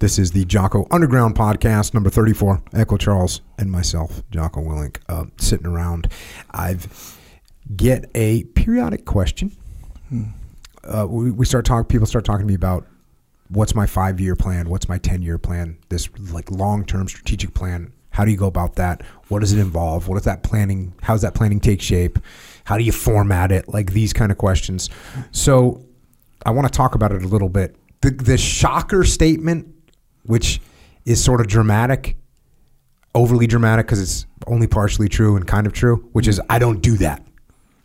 This is the Jocko Underground Podcast, number 34. Echo Charles and myself, Jocko Willink, uh, sitting around. I've get a periodic question. Uh, we, we start talking, people start talking to me about what's my five year plan? What's my 10 year plan? This like long term strategic plan. How do you go about that? What does it involve? What does that planning, how does that planning take shape? How do you format it? Like these kind of questions. So I want to talk about it a little bit. The, the shocker statement, which is sort of dramatic, overly dramatic because it's only partially true and kind of true, which is I don't do that.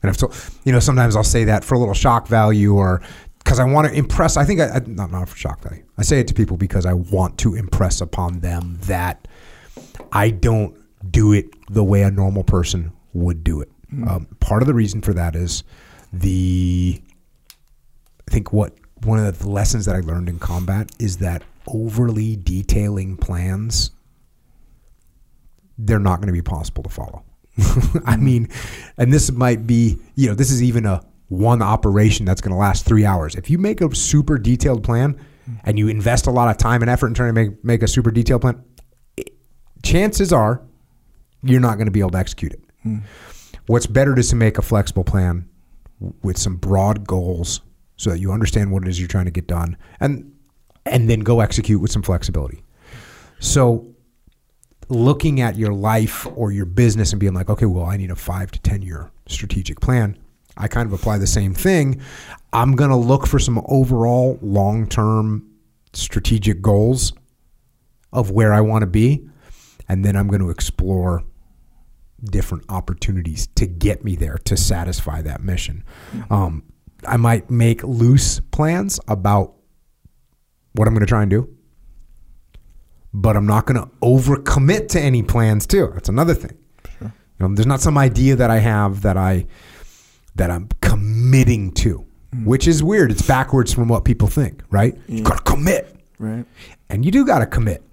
And I've told, you know, sometimes I'll say that for a little shock value or because I want to impress. I think I, I not not for shock value. I say it to people because I want to impress upon them that I don't do it the way a normal person would do it. Um, part of the reason for that is the I think what one of the lessons that I learned in combat is that overly detailing plans they're not going to be possible to follow. I mm-hmm. mean, and this might be, you know, this is even a one operation that's going to last three hours. If you make a super detailed plan mm. and you invest a lot of time and effort in trying to make, make a super detailed plan, it- chances are you're not going to be able to execute it. Mm. What's better is to make a flexible plan with some broad goals so that you understand what it is you're trying to get done and and then go execute with some flexibility. So looking at your life or your business and being like, okay, well, I need a five to 10 year strategic plan. I kind of apply the same thing. I'm going to look for some overall long term strategic goals of where I want to be. And then I'm going to explore different opportunities to get me there to satisfy that mission. Um, I might make loose plans about what I'm going to try and do but I'm not going to overcommit to any plans too. That's another thing. You know, there's not some idea that I have that I that I'm committing to, mm. which is weird. It's backwards from what people think, right? You got to commit, Right. and you do got to commit.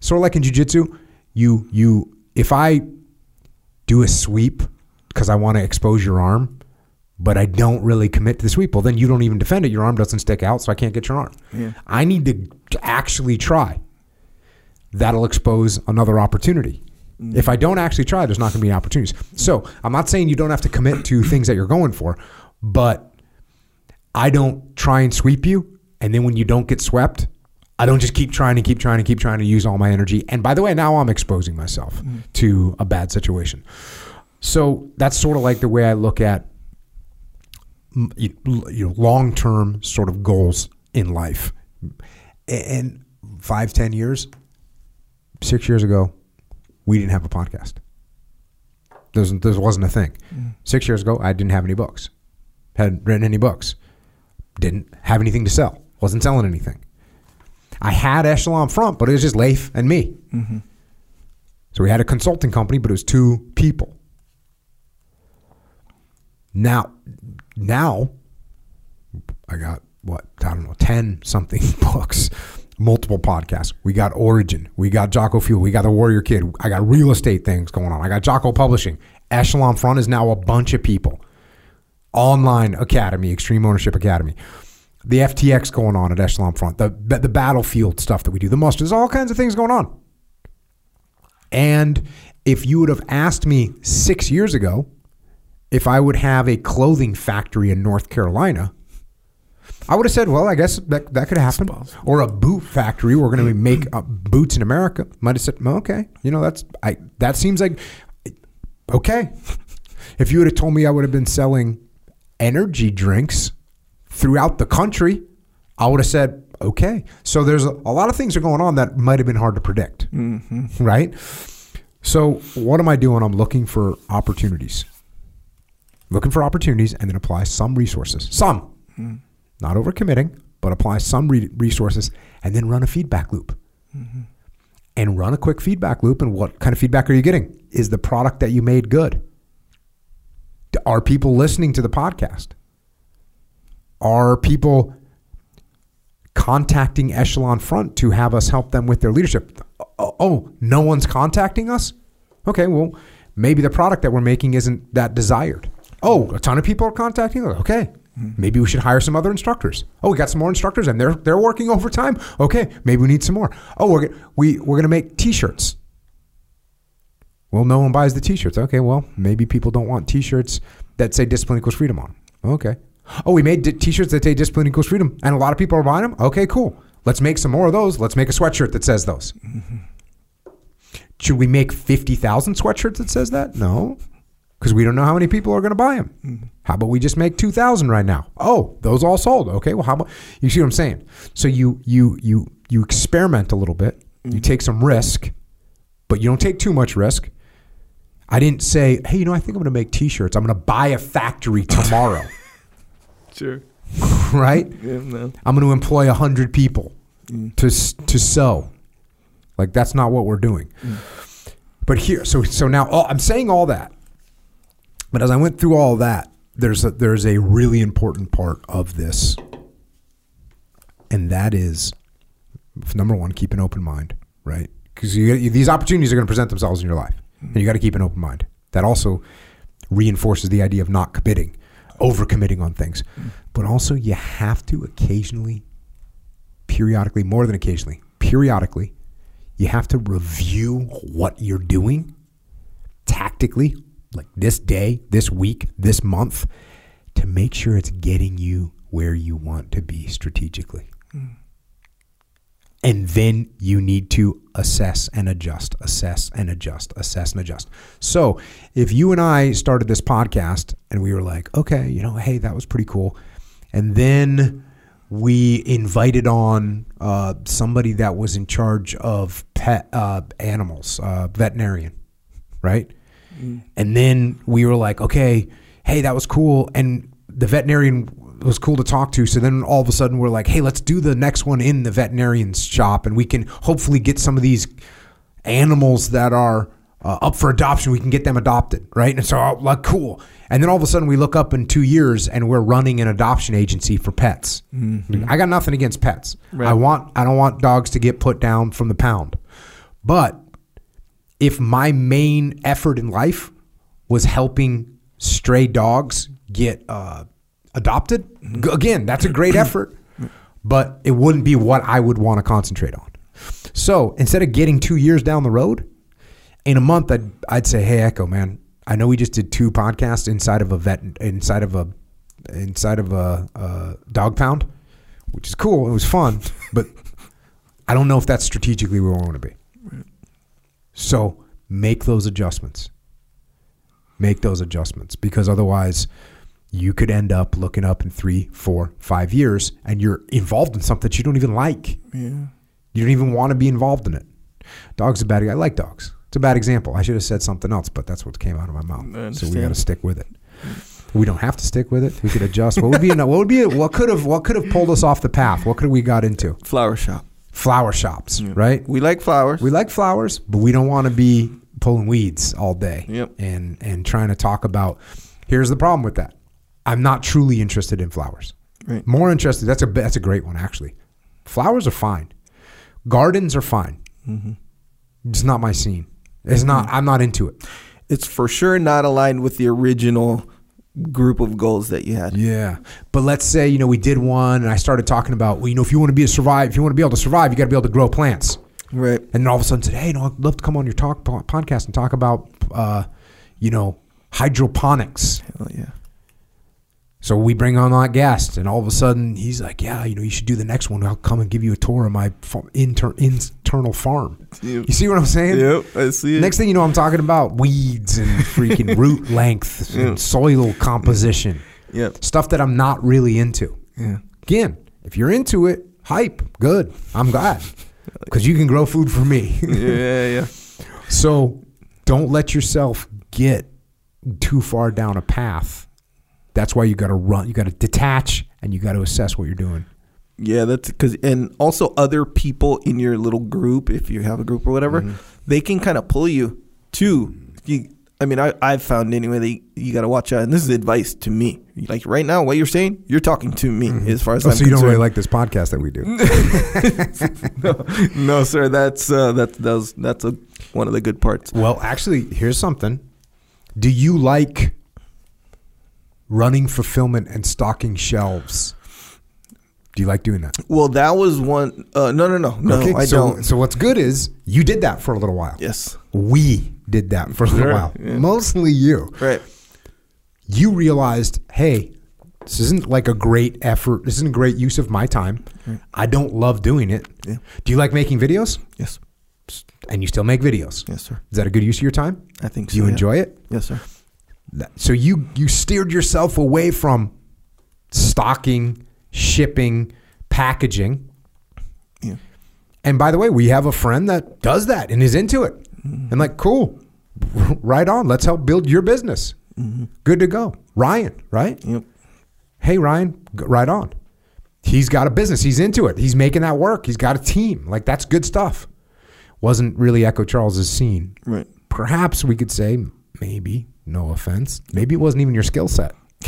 Sort of like in jujitsu, you you if I do a sweep because I want to expose your arm, but I don't really commit to the sweep, well then you don't even defend it. Your arm doesn't stick out, so I can't get your arm. Yeah. I need to actually try. That'll expose another opportunity. Mm. If I don't actually try, there's not going to be opportunities. So I'm not saying you don't have to commit to things that you're going for, but I don't try and sweep you. And then when you don't get swept, I don't just keep trying and keep trying and keep trying to use all my energy. And by the way, now I'm exposing myself mm. to a bad situation. So that's sort of like the way I look at you know, long term sort of goals in life. And five, ten years, six years ago, we didn't have a podcast. There wasn't, there wasn't a thing. Mm. Six years ago, I didn't have any books. Hadn't written any books. Didn't have anything to sell. Wasn't selling anything. I had Echelon Front, but it was just Leif and me. Mm-hmm. So we had a consulting company, but it was two people. Now, now, I got what I don't know, ten something books, multiple podcasts. We got Origin, we got Jocko Fuel, we got the Warrior Kid. I got real estate things going on. I got Jocko Publishing. Echelon Front is now a bunch of people. Online Academy, Extreme Ownership Academy. The FTX going on at Echelon Front, the the battlefield stuff that we do, the muster, there's all kinds of things going on. And if you would have asked me six years ago if I would have a clothing factory in North Carolina, I would have said, well, I guess that, that could happen. Or a boot factory. We're going to make uh, boots in America. Might have said, well, okay, you know, that's I. That seems like okay. If you would have told me I would have been selling energy drinks throughout the country, I would have said, okay. So there's a, a lot of things are going on that might have been hard to predict, right? So what am I doing? I'm looking for opportunities. Looking for opportunities and then apply some resources. Some. Mm-hmm. Not overcommitting, but apply some re- resources and then run a feedback loop. Mm-hmm. And run a quick feedback loop. And what kind of feedback are you getting? Is the product that you made good? Are people listening to the podcast? Are people contacting Echelon Front to have us help them with their leadership? Oh, no one's contacting us? Okay, well, maybe the product that we're making isn't that desired. Oh, a ton of people are contacting us? Okay, mm-hmm. Maybe we should hire some other instructors. Oh, we got some more instructors, and they're they're working overtime. Okay, maybe we need some more. Oh, we're we we're gonna make T-shirts. Well, no one buys the T-shirts. Okay, well, maybe people don't want T-shirts that say "Discipline equals freedom" on. 'em. Okay. Oh, we made T-shirts that say "Discipline equals freedom," and a lot of people are buying them. Okay, cool. Let's make some more of those. Let's make a sweatshirt that says those. Mm-hmm. Should we make fifty thousand sweatshirts that says that? No, because we don't know how many people are going to buy them. Mm-hmm. How about we just make two thousand right now? Oh, those all sold. Okay, well, how about you see what I'm saying? So you you you you experiment a little bit. You mm-hmm. take some risk, but you don't take too much risk. I didn't say, hey, you know, I think I'm going to make T-shirts. I'm going to buy a factory tomorrow, Sure. right? Yeah, no. I'm going to employ a hundred people mm. to to sew. Like that's not what we're doing. Mm. But here, so so now all, I'm saying all that. But as I went through all that, there's a, there's a really important part of this, and that is number one, keep an open mind, right? Because these opportunities are going to present themselves in your life, and you got to keep an open mind. That also reinforces the idea of not committing, over committing on things, but also you have to occasionally, periodically, more than occasionally, periodically, you have to review what you're doing tactically, like this day, this week, this month, to make sure it's getting you where you want to be strategically. And then you need to assess and adjust, assess and adjust, assess and adjust. So if you and I started this podcast and we were like, okay, you know, hey, that was pretty cool. And then we invited on uh, somebody that was in charge of pet uh, animals, uh, veterinarian, right? And then we were like, okay, hey, that was cool. And the veterinarian was cool to talk to. So then all of a sudden we're like, hey, let's do the next one in the veterinarian's shop. And we can hopefully get some of these animals that are uh, up for adoption. We can get them adopted, right? And so, uh, like, cool. And then all of a sudden we look up in two years and we're running an adoption agency for pets. I got nothing against pets. Right. I want, I don't want dogs to get put down from the pound. But if my main effort in life was helping stray dogs get uh, adopted, again, that's a great effort, but it wouldn't be what I would want to concentrate on. So instead of getting two years down the road, in a month, I'd, I'd say, hey, Echo, man, I know we just did two podcasts inside of a vet, inside of a, inside of a, a dog pound, which is cool. It was fun, but I don't know if that's strategically where we want to be. So make those adjustments. Make those adjustments because otherwise you could end up looking up in three, four, five years and you're involved in something that you don't even like. Yeah. You don't even want to be involved in it. Dog's a bad guy I like dogs. It's a bad example. I should have said something else, but that's what came out of my mouth. So we got to stick with it. We don't have to stick with it. We could adjust. What would be? What would be? What could have? What could have pulled us off the path? What could have we got into? Flower shop. Flower shops, right? We like flowers. We like flowers, but we don't want to be pulling weeds all day. Yep. And and trying to talk about. Here's the problem with that. I'm not truly interested in flowers. Right. More interested. That's a that's a great one actually. Flowers are fine. Gardens are fine. Mm-hmm. It's not my scene. It's not. I'm not into it. it's for sure not aligned with the original group of goals that you had. Yeah. But let's say, you know, we did one and I started talking about, well, you know, if you want to be a survive, if you want to be able to survive, you got to be able to grow plants. Right. And then all of a sudden said, hey, you know, I'd love to come on your talk po- podcast and talk about, uh, you know, hydroponics. Hell yeah. So we bring on that guest, and all of a sudden he's like, yeah, you know, you should do the next one. I'll come and give you a tour of my inter- internal farm. Yep. You see what I'm saying? Yep, I see it. Next thing you know, I'm talking about weeds and freaking root length Yeah. and soil composition. Yep. Stuff that I'm not really into. Yeah. Again, if you're into it, hype, good. I'm glad. Because you can grow food for me. Yeah, yeah. so don't let yourself get too far down a path. That's why you got to run. You got to detach and you got to assess what you're doing. Yeah, that's because, and also other people in your little group, if you have a group or whatever, Mm-hmm. they can kind of pull you too. You, I mean, I, I've found anyway that you, you got to watch out. And this is advice to me. Like right now, what you're saying, you're talking to me as far as Oh, I'm so you don't really like this podcast that we do? no, no, sir. That's uh, that, that's that's a, one of the good parts. well, actually, here's something. Do you like running fulfillment and stocking shelves. Do you like doing that? Well, that was one. Uh, no, no, no, no. I so, don't. So what's good is you did that for a little while. Yes. We did that for a little Sure, while. yeah. Mostly you. Right. You realized, hey, this isn't like a great effort. This isn't a great use of my time. I don't love doing it. Yeah. Do you like making videos? Yes. And you still make videos. Yes, sir. Is that a good use of your time? I think so. Do you yeah. enjoy it? Yes, sir. So you you steered yourself away from stocking, shipping, packaging. Yeah. And by the way, we have a friend that does that and is into it. Mm-hmm. And like, cool, right on. Let's help build your business. Mm-hmm. Good to go. Ryan, right? Yep. Hey, Ryan, right on. He's got a business. He's into it. He's making that work. He's got a team. Like, that's good stuff. Wasn't really Echo Charles's scene. Right. Perhaps we could say, maybe, no offense, maybe it wasn't even your skill set.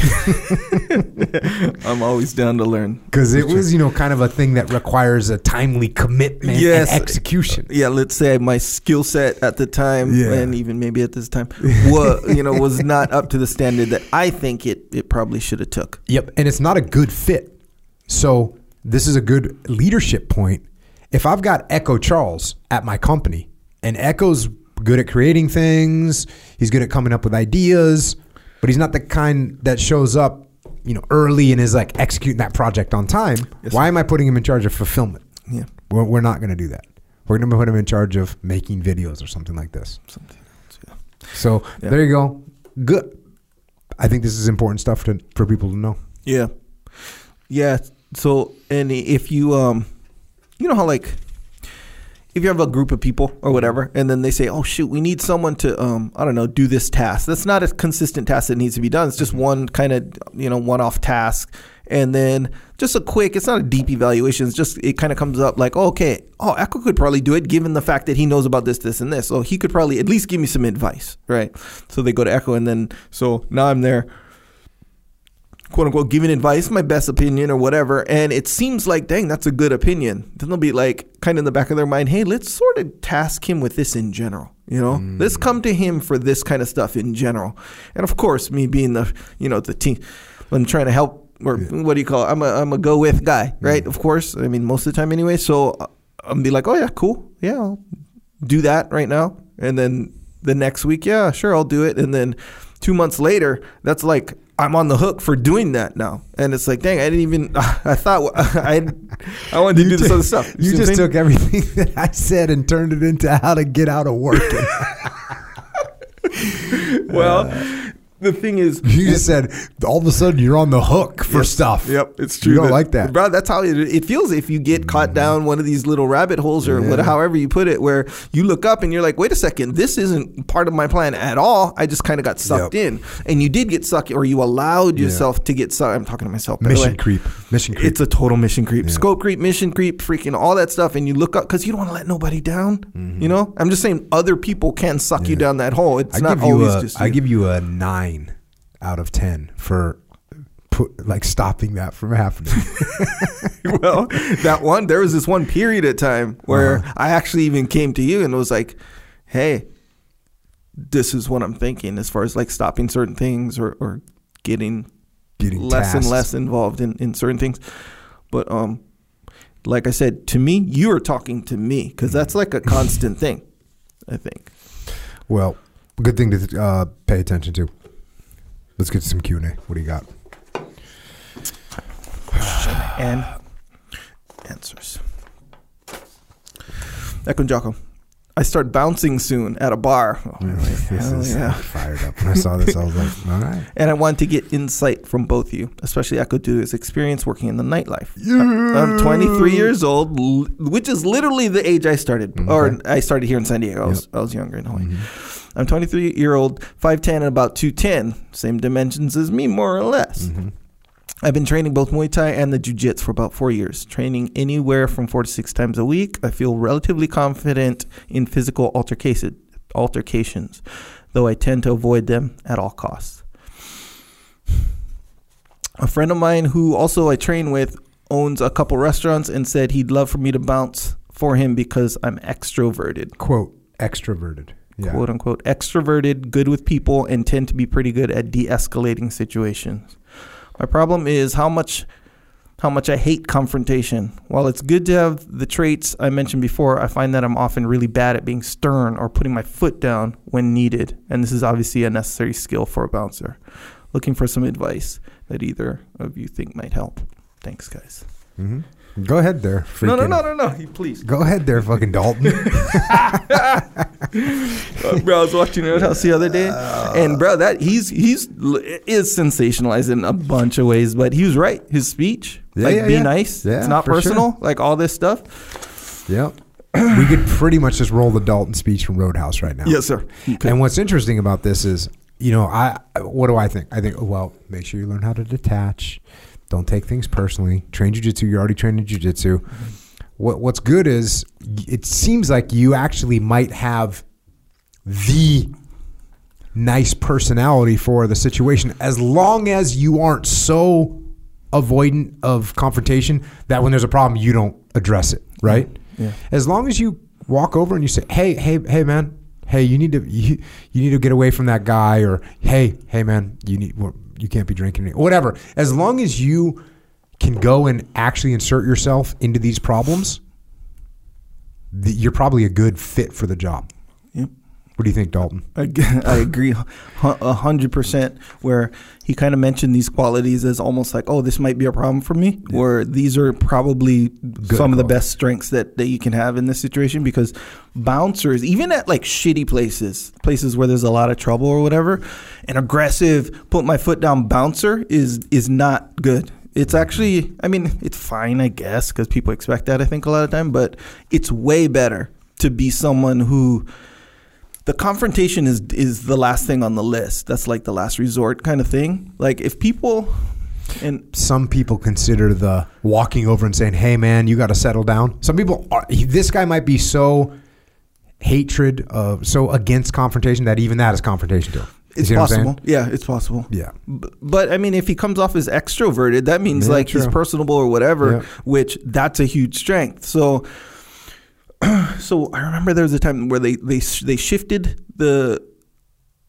I'm always down to learn. Because it was, you know, kind of a thing that requires a timely commitment Yes. and execution. Uh, yeah, let's say my skill set at the time, Yeah. and even maybe at this time, was you know was not up to the standard that I think it it probably should have took. Yep. And it's not a good fit. So this is a good leadership point. If I've got Echo Charles at my company and Echo's good at creating things, he's good at coming up with ideas, but he's not the kind that shows up, you know, early and is like executing that project on time. Yes, Why am I putting him in charge of fulfillment? Yeah, We're, we're not going to do that. We're going to put him in charge of making videos or something like this. something else. Yeah. So Yeah. there you go. Good. I think this is important stuff to, for people to know. Yeah. Yeah. So, and if you, um, you know how like, if you have a group of people or whatever, and then they say, "Oh shoot, we need someone to, um, I don't know, do this task." That's not a consistent task that needs to be done. It's just one kind of, you know, one-off task, and then just a quick. It's not a deep evaluation. It's just it kind of comes up like, oh, "Okay, oh, Echo could probably do it, given the fact that he knows about this, this, and this. So he could probably at least give me some advice, right?" So they go to Echo, and then so now I'm there quote unquote giving advice, my best opinion or whatever, and it seems like, dang, that's a good opinion. Then they'll be like, kind of in the back of their mind, hey, let's sort of task him with this in general. You know, let's come to him for this kind of stuff in general. And of course, me being the, you know, the team, I'm trying to help, or what do you call it? I'm a, I'm a go with guy, right? Of course. I mean, most of the time anyway. So uh, I'm be like, oh, yeah, cool. Yeah, I'll do that right now. And then the next week, yeah, sure, I'll do it. And then two months later, that's like I'm on the hook for doing that now. And it's like, dang, I didn't even. I thought I I wanted to do this other stuff. You see just took everything that I said and turned it into how to get out of work. well. Uh, the thing is, you just said all of a sudden you're on the hook for Yes. stuff. Yep, it's true. You don't that- like that. bro. That's how it, it feels if you get caught down one of these little rabbit holes or Yeah. however you put it, where you look up and you're like, "Wait a second, this isn't part of my plan at all." I just kind of got sucked Yep. in, and you did get sucked, or you allowed yourself to get sucked. I'm talking to myself. Mission way. creep. Mission creep. It's a total mission creep, scope creep, mission creep, freaking all that stuff, and you look up because you don't want to let nobody down. You know, I'm just saying other people can suck you down that hole. It's Mm-hmm. I not always a, just. I give you a nine out of ten for put like stopping that from happening. well, that one, there was this one period of time where Uh-huh. I actually even came to you and was like, hey, this is what I'm thinking as far as like stopping certain things or, or getting Getting less and less involved in, in certain things. But um, like I said, to me, you are talking to me because that's like a constant thing, I think. Well, good thing to uh, pay attention to. Let's get to some Q and A. What do you got? Question And answers. Echo Jocko. I start bouncing soon at a bar. Oh, This hell is yeah. fired up. When I saw this, I was like, all right. And I wanted to get insight from both of you, especially Echo due to his experience working in the nightlife. Uh, I'm 23 years old, which is literally the age I started, mm-hmm. or I started here in San Diego. I was, I was younger in Hawaii. Mm-hmm. I'm 23 year old, 5'10 and about 210, same dimensions as me, more or less. Mm-hmm. I've been training both Muay Thai and the Jiu Jitsu for about four years, training anywhere from four to six times a week. I feel relatively confident in physical altercation, altercations, though I tend to avoid them at all costs. A friend of mine who also I train with owns a couple restaurants and said he'd love for me to bounce for him because I'm extroverted. Quote, extroverted. Yeah. quote unquote, extroverted, good with people, and tend to be pretty good at de-escalating situations. My problem is how much how much I hate confrontation. While it's good to have the traits I mentioned before, I find that I'm often really bad at being stern or putting my foot down when needed. And this is obviously a necessary skill for a bouncer. Looking for some advice that either of you think might help. Thanks, guys. hmm Go ahead there. No, no, no, no, no. Please. Go ahead there, fucking Dalton. Bro, I was watching Roadhouse the other day, and bro, that he's he's is sensationalized in a bunch of ways, but he was right. His speech, Yeah, like yeah, be yeah. nice, Yeah, it's not for sure. personal, like all this stuff. yep. We could pretty much just roll the Dalton speech from Roadhouse right now. Yes, sir. Okay. And what's interesting about this is, you know, I what do I think? I think, well, make sure you learn how to detach. Don't take things personally. Train jujitsu. You're already trained in jujitsu. What What's good is it seems like you actually might have the nice personality for the situation as long as you aren't so avoidant of confrontation that when there's a problem you don't address it right Yeah. as long as you walk over and you say hey hey hey man hey you need to you, you need to get away from that guy or hey hey man you need you can't be drinking whatever as long as you can go and actually insert yourself into these problems you're probably a good fit for the job Yep. What do you think dalton I agree a hundred percent. Where he kind of mentioned these qualities as almost like, oh, this might be a problem for me. or these are probably some of the best strengths that, that you can have in this situation because bouncers, even at like shitty places, places where there's a lot of trouble or whatever, an aggressive put my foot down bouncer is is not good. It's actually, I mean, it's fine, I guess, because people expect that. I think a lot of time, but it's way better to be someone who the confrontation is is the last thing on the list. That's like the last resort kind of thing. Like if people and some people consider the walking over and saying, "Hey, man, you got to settle down." Some people, are, this guy might be so hatred of, so against confrontation that even that is confrontation to him. It's see what I'm saying? possible. Yeah, it's possible. Yeah. B- But I mean, if he comes off as extroverted, that means Yeah, like he's personable or whatever, Yeah. which that's a huge strength. So, so I remember there was a time where they they they shifted the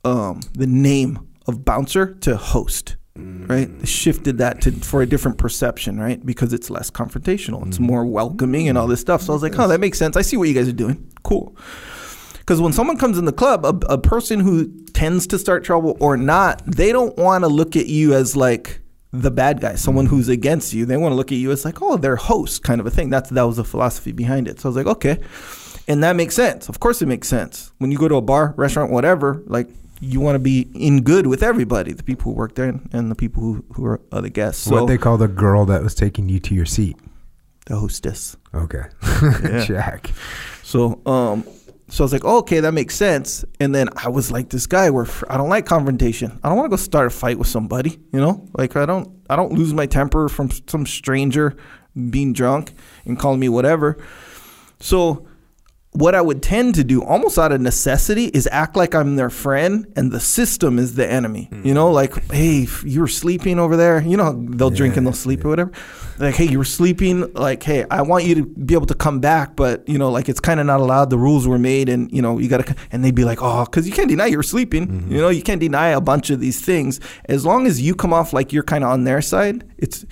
um the name of bouncer to host. Right, they shifted that to for a different perception, right? Because it's less confrontational, it's more welcoming, and all this stuff. So I was like, "Oh, that makes sense. I see what you guys are doing. Cool." Because when someone comes in the club, a, a person who tends to start trouble or not, they don't want to look at you as like the bad guy, someone who's against you. They want to look at you as like, oh, they're host kind of a thing. That's that was the philosophy behind it. So I was like, okay, and that makes sense. Of course, it makes sense. When you go to a bar, restaurant, whatever, like you want to be in good with everybody, the people who work there and, and the people who who are other guests. So what they call the girl that was taking you to your seat. the hostess. Okay. Yeah. Check. So, um, so I was like, oh, okay, that makes sense. And then I was like this guy where I don't like confrontation. I don't want to go start a fight with somebody. You know, like I don't, I don't lose my temper from some stranger being drunk and calling me whatever. So, what I would tend to do, almost out of necessity, is act like I'm their friend and the system is the enemy. You mm. know, like, hey, you were sleeping over there. You know, they'll drink and they'll sleep or whatever. Like, hey, you were sleeping. Like, hey, I want you to be able to come back, but you know, like it's kind of not allowed. The rules were made, and you know, you got to. And they'd be like, oh, because you can't deny you were sleeping. Mm-hmm. You know, you can't deny a bunch of these things. As long as you come off like you're kind of on their side, it's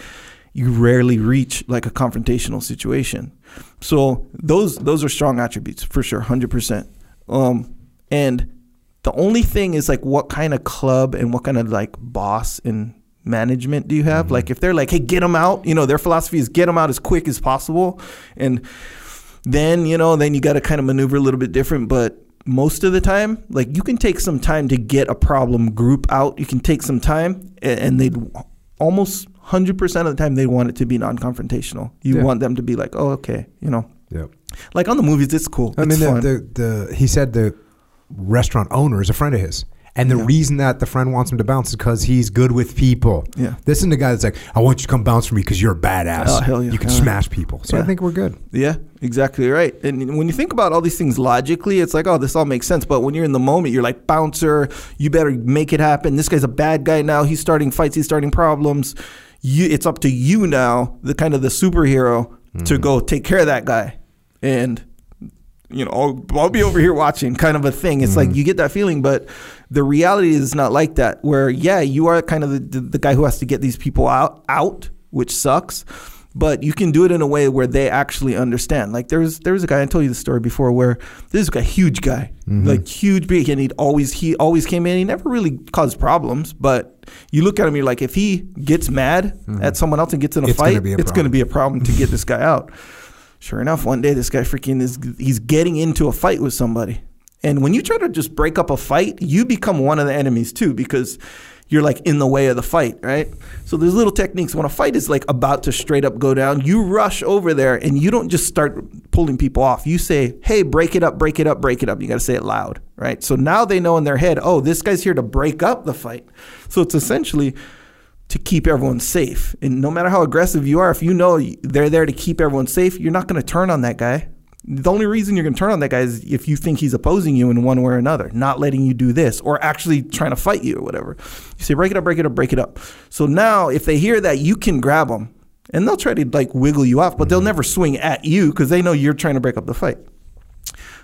you rarely reach like a confrontational situation. So those those are strong attributes for sure, hundred percent. Um, and the only thing is like what kind of club and what kind of like boss and management do you have? Like if they're like, hey, get them out, you know, their philosophy is get them out as quick as possible, and then you know, then you got to kind of maneuver a little bit different, but. Most of the time, like you can take some time to get a problem group out. You can take some time, a- and they'd almost hundred percent of the time they want it to be non-confrontational. You Yeah. want them to be like, "Oh, okay," you know, Yep. like on the movies, it's cool. I it's mean, the, the, the he said the restaurant owner is a friend of his. And the Yeah. reason that the friend wants him to bounce is because he's good with people. Yeah. This isn't the guy that's like, I want you to come bounce for me because you're a badass. Oh, hell yeah. You can Yeah. smash people. So I think we're good. Yeah, exactly right. And when you think about all these things logically, it's like, oh, this all makes sense. But when you're in the moment, you're like, bouncer, you better make it happen. This guy's a bad guy now. He's starting fights. He's starting problems. You, it's up to you now, the kind of the superhero, to go take care of that guy. And you know, I'll, I'll be over here watching kind of a thing. It's Mm-hmm. like you get that feeling, but the reality is not like that. Where yeah, you are kind of the, the, the guy who has to get these people out out, which sucks. But you can do it in a way where they actually understand. Like there's there's a guy I told you the story before where this is a huge guy, Mm-hmm. like huge big, and he'd always he always came in. He never really caused problems, but you look at him, you're like, if he gets mad at someone else and gets in a Mm-hmm. It's gonna fight, a it's going to be a problem to get this guy out. Sure enough, one day this guy freaking is he's getting into a fight with somebody. And when you try to just break up a fight, you become one of the enemies too because you're like in the way of the fight, right? So there's little techniques. When a fight is like about to straight up go down, you rush over there and you don't just start pulling people off. You say, "Hey, break it up, break it up, break it up." You got to say it loud, right? So now they know in their head, "Oh, this guy's here to break up the fight." So it's essentially to keep everyone safe. And no matter how aggressive you are, if you know they're there to keep everyone safe, you're not going to turn on that guy. The only reason you're going to turn on that guy is if you think he's opposing you in one way or another, not letting you do this or actually trying to fight you or whatever. You say, break it up, break it up, break it up. So now if they hear that, you can grab them and they'll try to like wiggle you off, but they'll never swing at you because they know you're trying to break up the fight.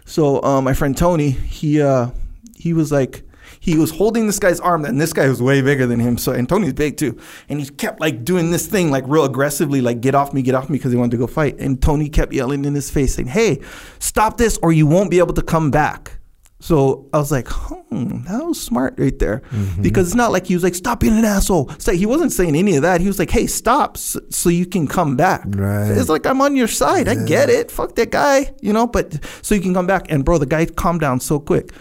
So uh, my friend Tony, he uh, he was like he was holding this guy's arm, and this guy was way bigger than him. So and Tony's big too, and he kept like doing this thing like real aggressively, like get off me, get off me, because he wanted to go fight. And Tony kept yelling in his face, saying, "Hey, stop this, or you won't be able to come back." So I was like, hmm, that was smart right there. Because it's not like he was like, stop being an asshole. It's like he wasn't saying any of that. He was like, hey, stop so, so you can come back. Right. It's like, I'm on your side. I get it. Fuck that guy, you know, but so you can come back. And bro, the guy calmed down so quick.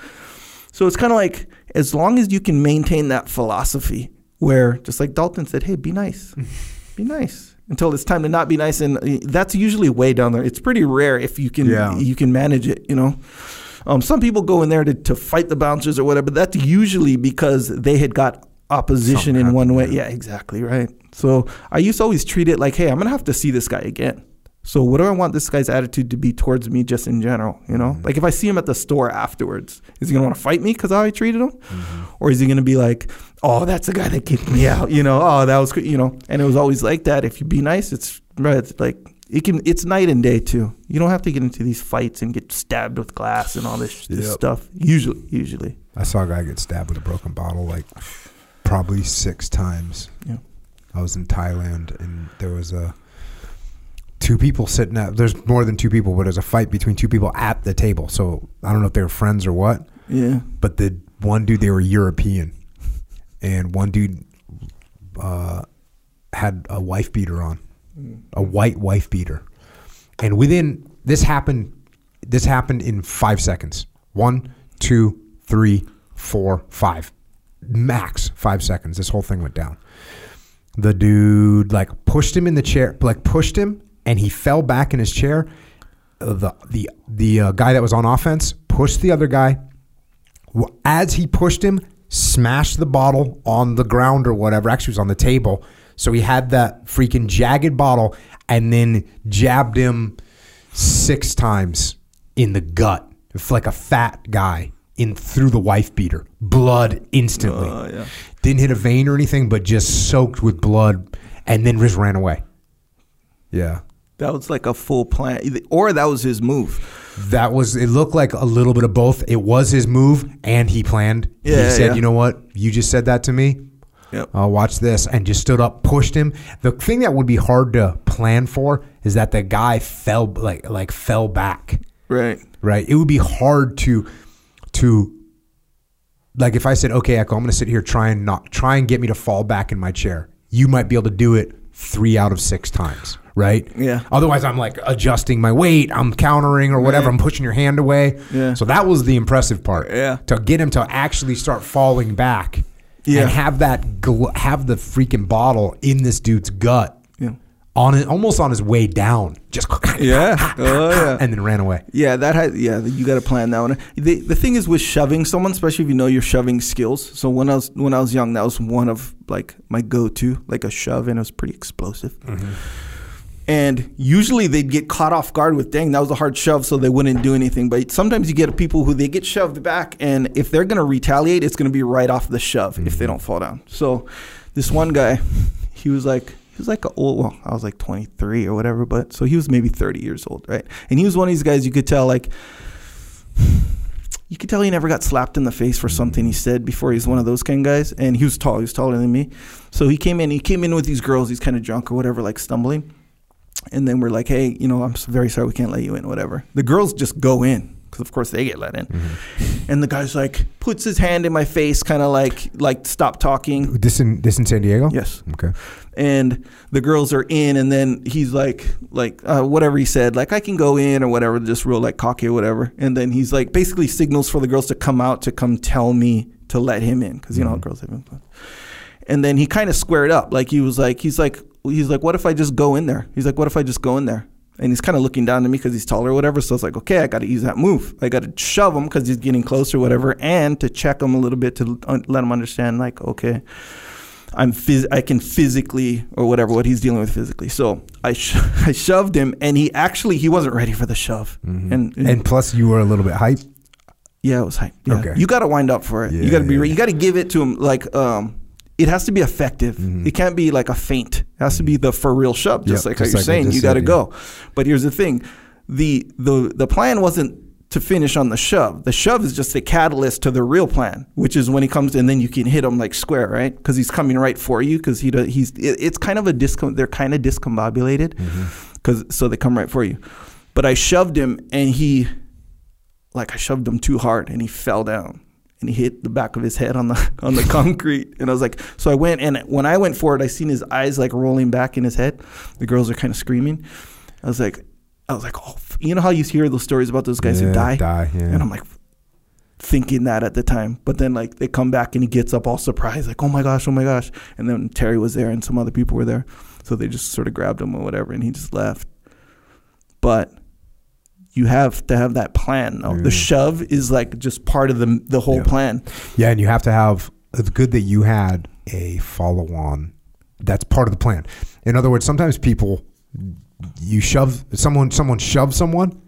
So it's kind of like, as long as you can maintain that philosophy where, just like Dalton said, hey, be nice. be nice. Until it's time to not be nice, and uh, that's usually way down there. It's pretty rare if you can Yeah. you can manage it. You know, um, some people go in there to, to fight the bouncers or whatever. But that's usually because they had got opposition Something in one way. Yeah, exactly right. So I used to always treat it like, hey, I'm gonna have to see this guy again. So what do I want this guy's attitude to be towards me, just in general? You know, mm-hmm. like if I see him at the store afterwards, is he gonna want to fight me because how I treated him, mm-hmm. or is he gonna be like, oh, that's the guy that kicked me out? You know, oh, that was, good," you know, and it was always like that. If you be nice, it's right. Like it can. It's night and day too. You don't have to get into these fights and get stabbed with glass and all this, this Yep. stuff. Usually, usually. I saw a guy get stabbed with a broken bottle like probably six times. Yeah. I was in Thailand and there was a two people sitting at there's more than two people, but there's a fight between two people at the table. So I don't know if they were friends or what. Yeah. But the one dude they were European, and one dude uh, had a wife beater on, a white wife beater, and within this happened. This happened in five seconds. One, two, three, four, five, max five seconds. This whole thing went down. The dude like pushed him in the chair, like pushed him, and he fell back in his chair. Uh, The the the uh, guy that was on offense pushed the other guy, as he pushed him, smashed the bottle on the ground or whatever. Actually, it was on the table. So he had that freaking jagged bottle and then jabbed him six times in the gut, It's like a fat guy in through the wife beater. Blood instantly. Oh, yeah. Didn't hit a vein or anything, but just soaked with blood, and then just ran away. Yeah. That was like a full plan, or that was his move. That was it looked like a little bit of both. It was his move and he planned. Yeah, he said, yeah. "You know what? You just said that to me. Yep. I'll watch this." And just stood up, pushed him. The thing that would be hard to plan for is that the guy fell like like fell back. Right. Right? It would be hard to to like if I said, "Okay, Echo, I'm going to sit here try and not try and get me to fall back in my chair." You might be able to do it 3 out of 6 times, right? Yeah. Otherwise, I'm like adjusting my weight, I'm countering or whatever, I'm pushing your hand away. Yeah. So that was the impressive part. Yeah. To get him to actually start falling back Yeah. and have that gl- have the freaking bottle in this dude's gut. Yeah. On it, almost on his way down, just Yeah. Oh, yeah. and then ran away. Yeah, that had yeah. You got to plan that one. The the thing is with shoving someone, especially if you know your shoving skills. So when I was when I was young, that was one of like my go to, like a shove, and it was pretty explosive. Mm-hmm. And usually they'd get caught off guard with, dang, that was a hard shove, so they wouldn't do anything. But sometimes you get people who they get shoved back, and if they're gonna retaliate, it's gonna be right off the shove if they mm-hmm. don't fall down. So this one guy, he was like, he was like a old, well, I was like 23 or whatever, but so he was maybe 30 years old, right? And he was one of these guys you could tell like you could tell he never got slapped in the face for something he said before. He's one of those kind of guys, and he was tall. He was taller than me, so he came in. He came in with these girls. He's kind of drunk or whatever, like stumbling. And then we're like, hey, you know, I'm very sorry we can't let you in, whatever. The girls just go in because, of course, they get let in. And the guy's like, puts his hand in my face, kind of like, like stop talking. This in this in San Diego. Yes. Okay. And the girls are in, and then he's like, like uh, whatever he said, like I can go in or whatever, just real like cocky or whatever. And then he's like, basically signals for the girls to come out to come tell me to let him in because you know how girls have him. And then he kind of squared up, like he was like, he's like, he's like, what if I just go in there? He's like, what if I just go in there? And he's kind of looking down to me because he's taller or whatever. So it's like, okay, I got to use that move. I got to shove him because he's getting closer, or whatever, and to check him a little bit to let him understand, like, okay, I'm phys- I can physically or whatever what he's dealing with physically. So I sh- I shoved him, and he actually he wasn't ready for the shove, and, and Mm-hmm. And plus, you were a little bit hype. yeah, it was hype. Yeah. Okay. You got to wind up for it. Yeah, you got to be. yeah, re- You got to give it to him. Like, um, it has to be effective. Mm-hmm. It can't be like a feint. It has to be the for real shove, just Yep, like how just you're like saying. You got to go. But here's the thing: the the the plan wasn't to finish on the shove. The shove is just the catalyst to the real plan, which is when he comes and then you can hit him like square, right? Because he's coming right for you. Because he do- he's it, it's kind of a discom. They're kind of discombobulated, Mm-hmm. because so they come right for you. But I shoved him, and he like I shoved him too hard and he fell down and he hit the back of his head on the on the concrete. And I was like so I went and when I went forward I seen his eyes like rolling back in his head. The girls are kind of screaming. I was like I was like oh you know how you hear those stories about those guys who die? die, yeah. and I'm like thinking that at the time. But then like they come back and he gets up all surprised like oh my gosh oh my gosh. And then Terry was there and some other people were there. So they just sort of grabbed him or whatever and he just left. But you have to have that plan. No? The mm. shove is like just part of the the whole Yeah. plan. Yeah, and you have to have. It's good that you had a follow-on. That's part of the plan. In other words, sometimes people, you shove someone, someone shoves someone,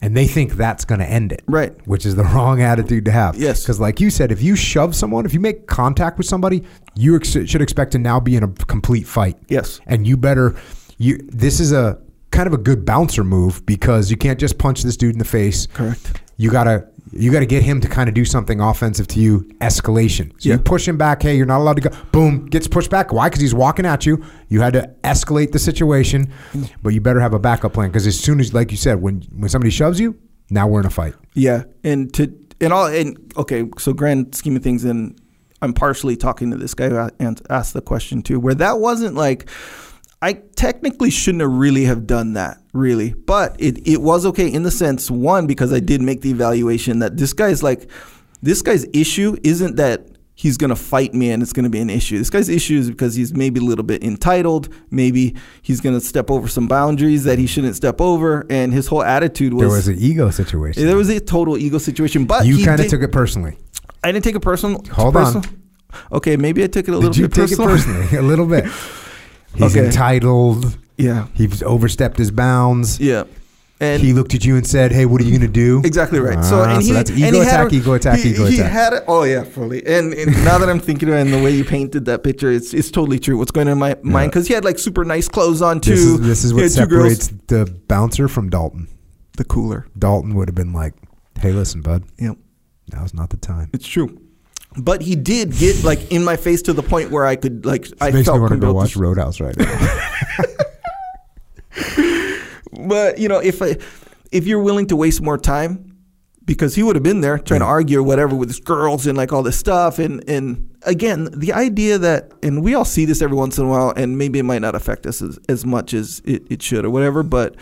and they think that's going to end it. Right. Which is the wrong attitude to have. Yes. Because, like you said, if you shove someone, if you make contact with somebody, you ex- should expect to now be in a complete fight. Yes. And you better. You. This is a kind of a good bouncer move because you can't just punch this dude in the face. Correct. You gotta you gotta get him to kind of do something offensive to you. Escalation. So Yeah. you push him back. Hey, you're not allowed to go. Boom, gets pushed back. Why? Because he's walking at you. You had to escalate the situation, but you better have a backup plan because as soon as, like you said, when when somebody shoves you, now we're in a fight. Yeah, and to and all and okay, so grand scheme of things, and I'm partially talking to this guy who and asked the question too, where that wasn't like. I technically shouldn't have really have done that, really. But it, it was okay in the sense, one, because I did make the evaluation that this guy's like, this guy's issue isn't that he's going to fight me and it's going to be an issue. This guy's issue is because he's maybe a little bit entitled. Maybe he's going to step over some boundaries that he shouldn't step over. And his whole attitude was, There was an ego situation. there was a total ego situation. But you kind of did- took it personally. I didn't take it personal. Hold on. Okay, maybe I took it a little Did you bit take personal. it personally? a little bit. He's Okay. entitled. Yeah. He's overstepped his bounds. Yeah. And he looked at you and said, "Hey, what are you going to do?" Exactly right. so Ah, and he, that's and ego he had attack, a- ego attack, he, ego he attack. had. Oh yeah, fully. And, and now that I'm thinking about it and the way you painted that picture, it's it's totally true. What's going on in my mind? Because he had like super nice clothes on too. This is, this is He what had two girls. separates the bouncer from Dalton. the cooler. Dalton would have been like, "Hey, listen, bud, Yep, now's not the time." it's true. But he did get like in my face to the point where I could like I makes felt me want to go watch Roadhouse right now. But you know, if I, if you're willing to waste more time, because he would have been there trying to argue or whatever with his girls and like all this stuff, and and again, the idea that, and we all see this every once in a while, and maybe it might not affect us as, as much as it, it should or whatever, but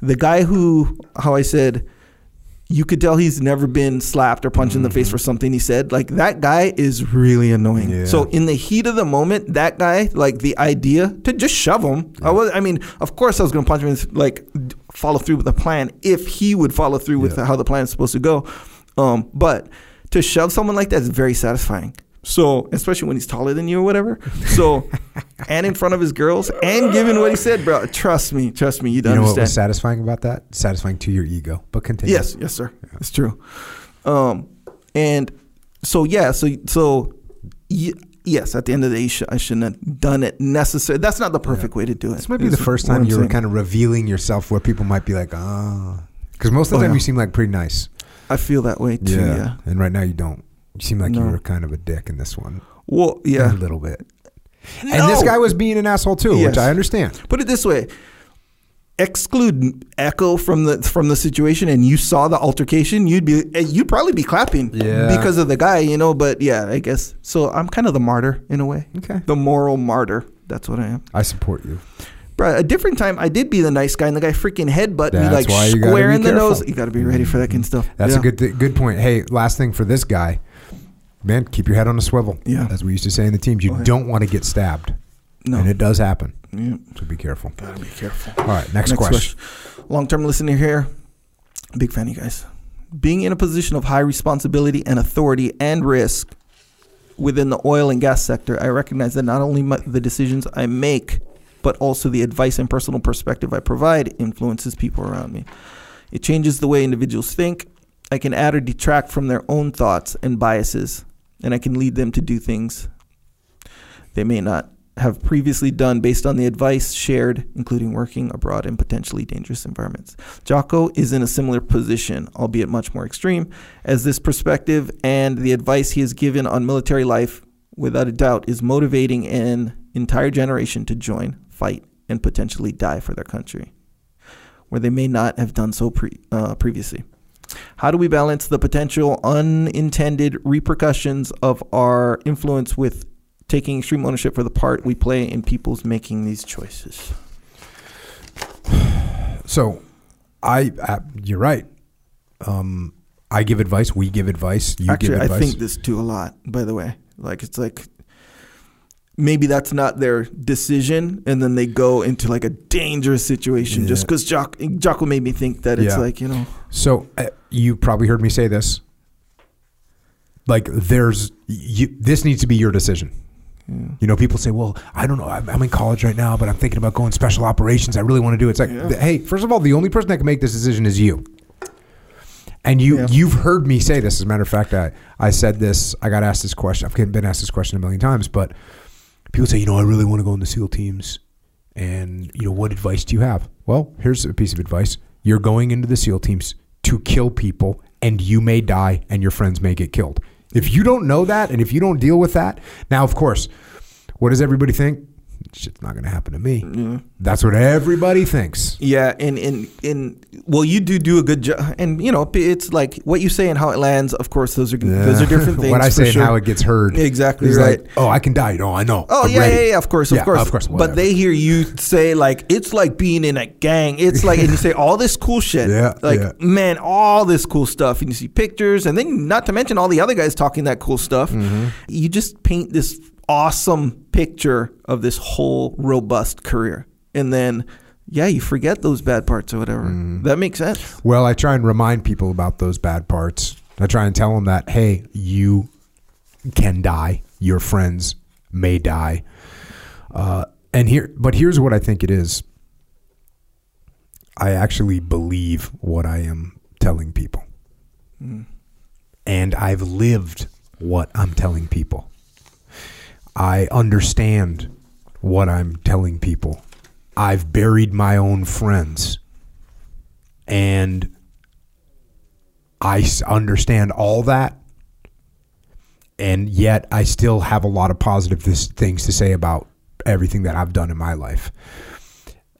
the guy who, how I said, you could tell he's never been slapped or punched in the face for something he said. Like that guy is really annoying. Yeah. So in the heat of the moment, that guy, like the idea to just shove him. I was, I mean, of course I was going to punch him and like follow through with the plan if he would follow through with Yeah. how the plan is supposed to go. Um, but to shove someone like that is very satisfying. So especially when he's taller than you or whatever. So and in front of his girls and given what he said, bro, trust me, trust me, you you don't know what understand. was satisfying about that? Satisfying to your ego. But continue. Yes, yes, sir. It's true. Um, and so yeah, so so y- yes, at the end of the day, sh- I shouldn't have done it necessary. That's not the perfect way to do it. This might be the first time you were saying. kind of revealing yourself where people might be like, "Ah," because most of the Oh, time yeah. you seem like pretty nice. I feel that way too. Yeah. And right now you don't. You seem like you were kind of a dick in this one. Well, yeah, A little bit. And this guy was being an asshole too, Yes. which I understand. Put it this way: exclude Echo from the from the situation, and you saw the altercation, you'd be eh, you'd probably be clapping, Yeah. because of the guy, you know. But yeah, I guess so. I'm kind of the martyr in a way, Okay. the moral martyr. That's what I am. I support you. Bro, a different time, I did be the nice guy, and the guy freaking headbutt me like why you gotta square in the careful. nose. You got to be ready for that kind of stuff. That's Yeah. a good th- good point. Hey, last thing for this guy, man, keep your head on a swivel. Yeah. As we used to say in the teams, you Oh, yeah. don't want to get stabbed, No, and it does happen. yeah, So be careful. gotta be careful. All right, next, question. Long term listener here. Big fan of you guys. Being in a position of high responsibility and authority and risk within the oil and gas sector, I recognize that not only my, the decisions I make, but also the advice and personal perspective I provide influences people around me. It changes the way individuals think. I can add or detract from their own thoughts and biases, and I can lead them to do things they may not have previously done based on the advice shared, including working abroad in potentially dangerous environments. Jocko is in a similar position, albeit much more extreme, as this perspective and the advice he has given on military life, without a doubt, is motivating an entire generation to join, fight, and potentially die for their country, where they may not have done so pre- uh, previously. How do we balance the potential unintended repercussions of our influence with taking extreme ownership for the part we play in people's making these choices? So, I, uh, you're right. Um, I give advice. We give advice. You Actually, give advice. I think this too a lot, by the way. Like, it's like maybe that's not their decision, and then they go into like a dangerous situation just because Jock, Jocko made me think that it's Yeah. like, you know, So uh, you probably heard me say this. Like there's you, this needs to be your decision. You know, people say, "Well, I don't know. I'm, I'm in college right now, but I'm thinking about going special operations. I really want to do it." It's like, Yeah. th- hey, first of all, the only person that can make this decision is you. And you, Yeah. you've heard me say this. As a matter of fact, I, I said this. I got asked this question. I've been asked this question a million times, but people say, you know, I really want to go in the SEAL teams, and you know, what advice do you have? Well, here's a piece of advice: you're going into the SEAL teams to kill people, and you may die, and your friends may get killed. If you don't know that, and if you don't deal with that, now, of course, what does everybody think? Shit's not going to happen to me. yeah. That's what everybody thinks. Yeah, and and and well, you do do a good job, and you know, it's like what you say and how it lands. Of course, those are those are different things. what I say sure. and how it gets heard. Exactly He's right. like, oh, I can die. No, I know. Oh I'm yeah, ready. yeah, yeah, of course, of Yeah, course. of course, But they hear you say like it's like being in a gang. It's like and you say all this cool shit. Yeah, Like yeah. man, all this cool stuff. And you see pictures and then not to mention all the other guys talking that cool stuff. Mm-hmm. You just paint this awesome picture of this whole robust career. And then yeah, you forget those bad parts or whatever. Mm-hmm. That makes sense. Well, I try and remind people about those bad parts. I try and tell them that, hey, you can die. Your friends may die. Uh, and here, but here's what I think it is. I actually believe what I am telling people, and I've lived what I'm telling people. I understand what I'm telling people. I've buried my own friends and I understand all that, and yet I still have a lot of positive things to say about everything that I've done in my life.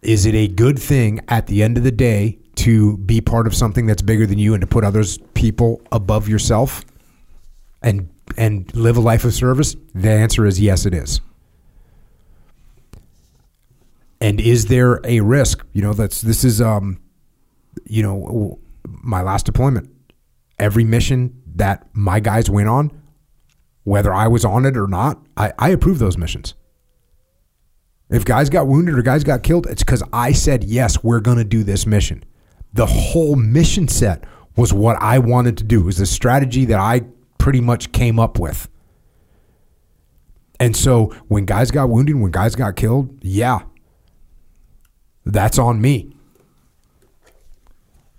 Is it a good thing at the end of the day to be part of something that's bigger than you and to put others people above yourself and and live a life of service? The answer is yes, it is. And is there a risk? You know, that's this is um you know, my last deployment, every mission that my guys went on, whether I was on it or not, I, I approve those missions. If guys got wounded or guys got killed, it's because I said, yes, we're going to do this mission. The whole mission set was what I wanted to do. It was the strategy that I pretty much came up with. And so when guys got wounded, when guys got killed, yeah, that's on me.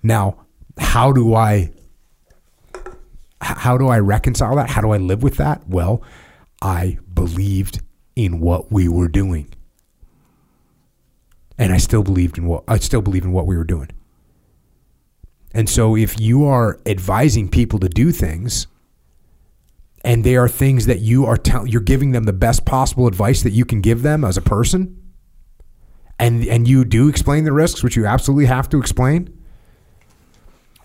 Now, how do I how do I reconcile that? How do I live with that? Well, I believed in what we were doing. And I still believed in what I still believe in what we were doing. And so if you are advising people to do things and they are things that you are telling you're giving them the best possible advice that you can give them as a person and and you do explain the risks which you absolutely have to explain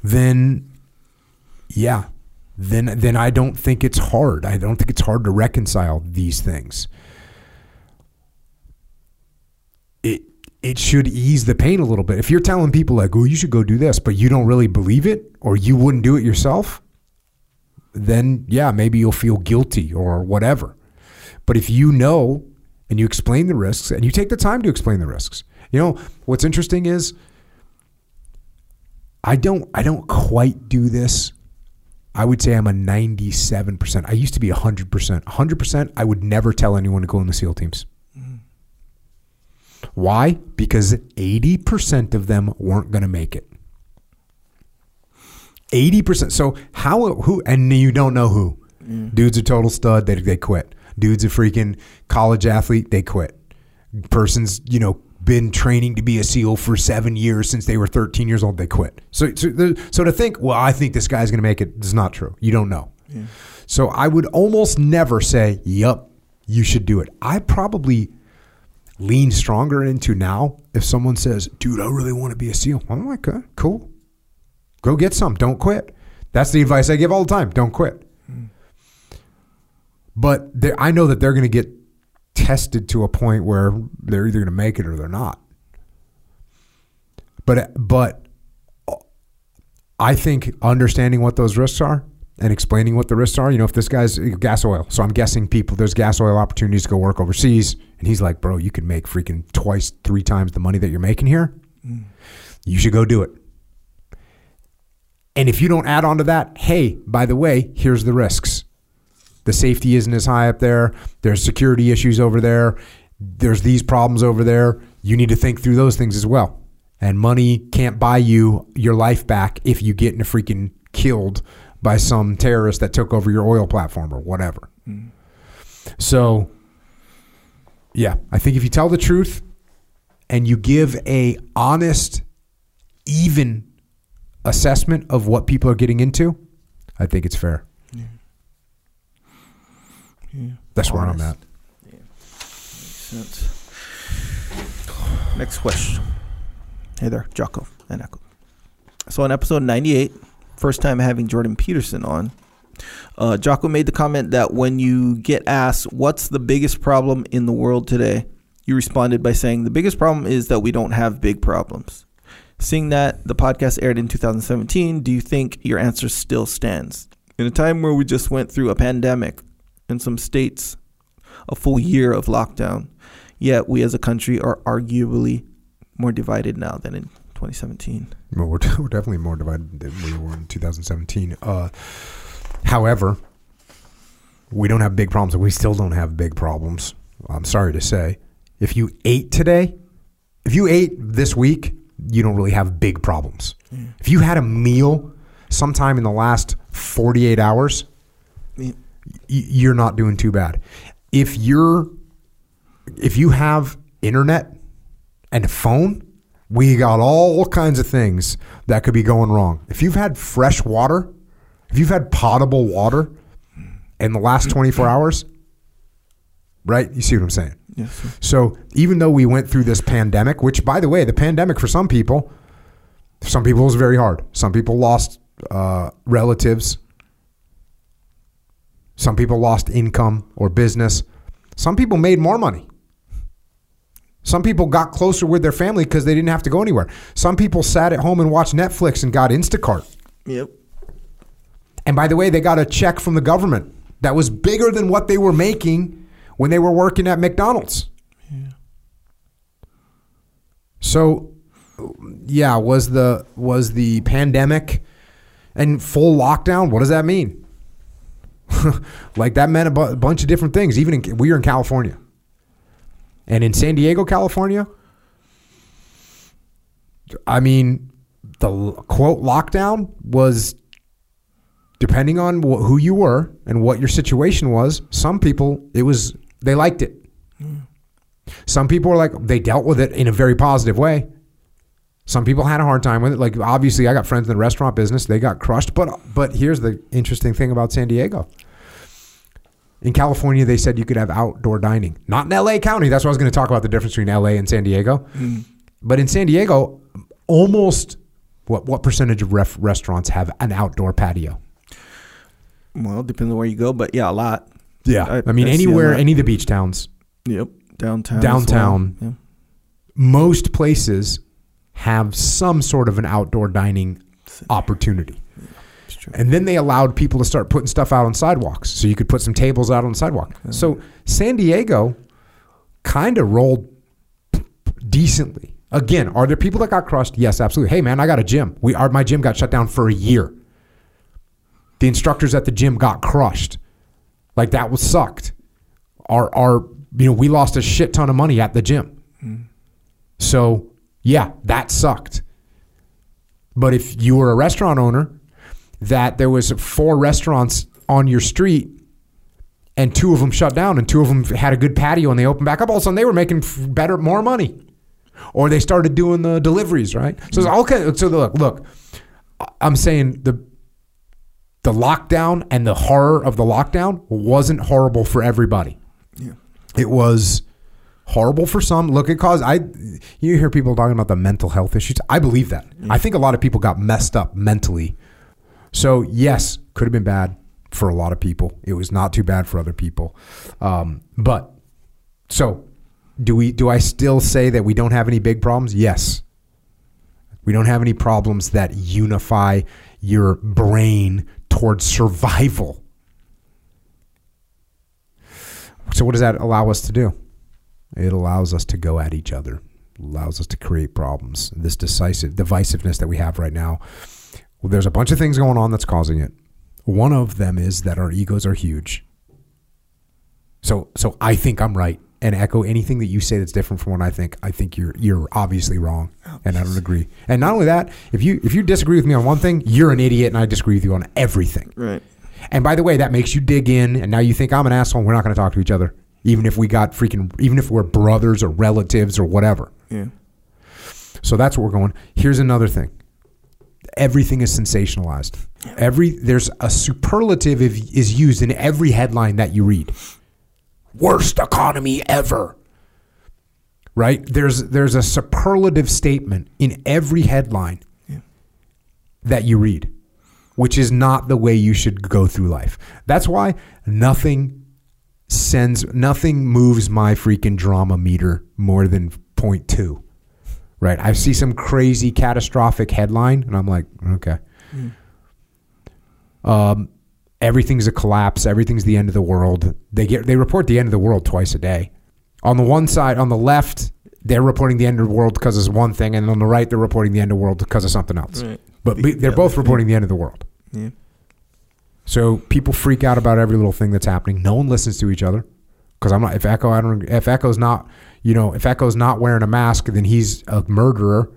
then yeah then then I don't think it's hard. I don't think it's hard to reconcile these things. It it should ease the pain a little bit. If you're telling people like, "Oh, you should go do this," but you don't really believe it or you wouldn't do it yourself, then yeah, maybe you'll feel guilty or whatever. But if you know and you explain the risks and you take the time to explain the risks. You know, what's interesting is I don't I don't quite do this. I would say I'm a 97%. I used to be 100%. 100% I would never tell anyone to go in the SEAL teams. Mm-hmm. Why? Because 80% of them weren't going to make it. 80%. So how who and you don't know who. Mm. Dude's a total stud, they they quit. Dude's a freaking college athlete, they quit. Person's, you know, been training to be a SEAL for seven years since they were 13 years old, they quit. So, so, the- so to think, well, I think this guy's going to make it is not true. You don't know. So I would almost never say, yup, you should do it. I probably lean stronger into now if someone says, dude, I really want to be a SEAL. I'm like, "Okay, cool. Go get some. Don't quit. That's the advice I give all the time. Don't quit. But I know that they're going to get tested to a point where they're either going to make it or they're not. But but I think understanding what those risks are and explaining what the risks are. You know, if this guy's gas oil, so I'm guessing people there's gas oil opportunities to go work overseas, and he's like, bro, you can make freaking twice, three times the money that you're making here. Mm. You should go do it. And if you don't add on to that, hey, by the way, here's the risks. The safety isn't as high up there. There's security issues over there. There's these problems over there. You need to think through those things as well. And money can't buy you your life back if you get in a freaking killed by some terrorist that took over your oil platform or whatever. So, yeah, I think if you tell the truth and you give a honest, even assessment of what people are getting into, I think it's fair. Yeah, That's where I'm Honest. at. Makes sense. Next question. Hey there, Jocko and Echo. So on episode 98, first time having Jordan Peterson on, uh, Jocko made the comment that when you get asked, what's the biggest problem in the world today? You responded by saying, the biggest problem is that we don't have big problems. Seeing that the podcast aired in 2017, do you think your answer still stands? In a time where we just went through a pandemic in some states, a full year of lockdown, yet we as a country are arguably more divided now than in 2017. Well, we're, definitely more divided than we were in 2017. Uh, however, we don't have big problems. We still don't have big problems. I'm sorry to say. If you ate today, if you ate this week, you don't really have big problems. If you had a meal sometime in the last 48 hours, Yeah. y- you're not doing too bad. If you're if you have internet and a phone, we got all kinds of things that could be going wrong. If you've had fresh water, if you've had potable water in the last 24 hours, right? You see what I'm saying? Yes. sir. So even though we went through this pandemic, which by the way, the pandemic for some people, some people was very hard. Some people lost uh, relatives. Some people lost income or business. Some people made more money. Some people got closer with their family because they didn't have to go anywhere. Some people sat at home and watched Netflix and got Instacart. Yep. And by the way, they got a check from the government that was bigger than what they were making when they were working at McDonald's. Yeah. So, yeah, was the was the pandemic and full lockdown? What does that mean? like that meant a bu- bunch of different things. Even in, we are in California, and in San Diego, California. I mean, the quote lockdown was depending on wh- who you were and what your situation was, some people it was they liked it. Some people were like they dealt with it in a very positive way. Some people had a hard time with it. Like obviously, I got friends in the restaurant business; they got crushed. But but here's the interesting thing about San Diego. In California, they said you could have outdoor dining. Not in LA County. That's what I was going to talk about the difference between LA and San Diego. Mm. But in San Diego, almost what what percentage of ref, restaurants have an outdoor patio? Well, depends on where you go, but yeah, a lot. Yeah, I- I, mean I anywhere, any of the beach towns, Yep. Downtown. Downtown. well. most places have some sort of an outdoor dining opportunity. Yeah, it's true. And then they allowed people to start putting stuff out on sidewalks. So you could put some tables out on the sidewalk. So San Diego kind of rolled p- p- decently. Again, are there people that got crushed? Yes, absolutely. Hey man, I got a gym. We our, my gym got shut down for a year. The instructors at the gym got crushed. Like that was sucked. Our our you know, we lost a shit ton of money at the gym. Hmm. So, yeah, that sucked. But if you were a restaurant owner that there was four restaurants on your street and two of them shut down and two of them had a good patio and they opened back up, all of a sudden they were making better, more money. Or they started doing the deliveries, right? So it's hmm. okay. So look, look, I'm saying the the lockdown and the horror of the lockdown wasn't horrible for everybody. Yeah. It was horrible for some. Look, it caused I. You hear people talking about the mental health issues. I believe that. I think a lot of people got messed up mentally. So yes, could have been bad for a lot of people. It was not too bad for other people. Um, but so do we? Do I still say that we don't have any big problems? Yes. We don't have any problems that unify your brain towards survival. So what does that allow us to do? It allows us to go at each other. allows us to create problems. This decisive divisiveness that we have right now. Well, there's a bunch of things going on that's causing it. One of them is that our egos are huge. So so I think I'm right and echo anything that you say that's different from what I think. I think you're you're obviously wrong oh, and I don't agree. And not only that, if you if you disagree with me on one thing, you're an idiot and I disagree with you on everything. Right. And by the way, that makes you dig in, and now you think I'm an asshole. and We're not going to talk to each other, even if we got freaking, even if we're brothers or relatives or whatever. Yeah. So that's what we're going. Here's another thing. Everything is sensationalized. Every there's a superlative if- is used in every headline that you read. Worst economy ever. Right? There's there's a superlative statement in every headline Yeah. that you read, which is not the way you should go through life. That's why nothing sends nothing moves my freaking drama meter more than 0.2 right i see some crazy catastrophic headline and i'm like okay um, everything's a collapse everything's the end of the world they get they report the end of the world twice a day on the one side on the left they're reporting the end of the world because it's one thing and on the right they're reporting the end of the world because of something else Right. but The- they're the both reporting the end of the world Yeah. so people freak out about every little thing that's happening. No one listens to each other because I'm not. If Echo, I don't. If Echo's not, you know, if Echo's not wearing a mask, then he's a murderer,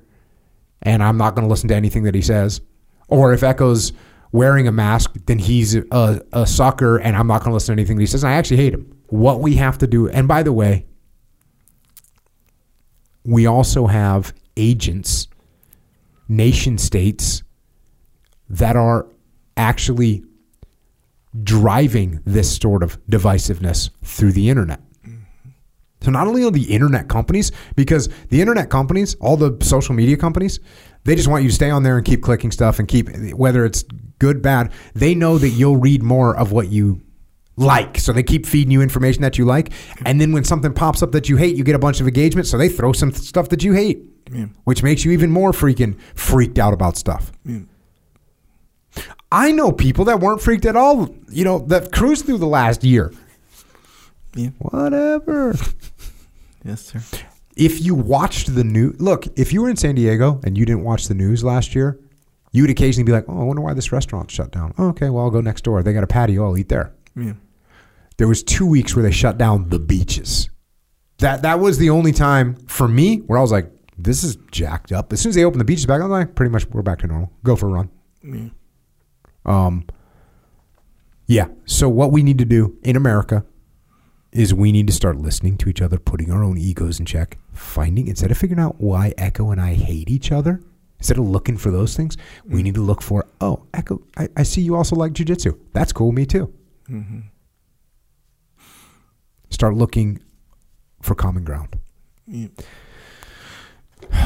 and I'm not going to listen to anything that he says. Or if Echo's wearing a mask, then he's a, a sucker, and I'm not going to listen to anything that he says. And I actually hate him. What we have to do, and by the way, we also have agents, nation states that are actually driving this sort of divisiveness through the internet. So not only are the internet companies, because the internet companies, all the social media companies, they just want you to stay on there and keep clicking stuff and keep whether it's good, bad. They know that you'll read more of what you like. So they keep feeding you information that you like. And then when something pops up that you hate, you get a bunch of engagement. So they throw some stuff that you hate, Yeah. which makes you even more freaking freaked out about stuff. Yeah. I know people that weren't freaked at all, you know, that cruised through the last year. Yeah. Whatever. Yes, sir. If you watched the news, look, if you were in San Diego and you didn't watch the news last year, you would occasionally be like, oh, I wonder why this restaurant shut down. Oh, okay, well, I'll go next door. They got a patio. I'll eat there. Yeah. There was two weeks where they shut down the beaches. That that was the only time for me where I was like, this is jacked up. As soon as they opened the beaches back, I was like, pretty much we're back to normal. Go for a run. Yeah. Um, yeah. So what we need to do in America is we need to start listening to each other, putting our own egos in check, finding instead of figuring out why Echo and I hate each other, instead of looking for those things, we mm. need to look for, oh, Echo, I, I see you also like jujitsu. That's cool, me too. Mm-hmm. Start looking for common ground.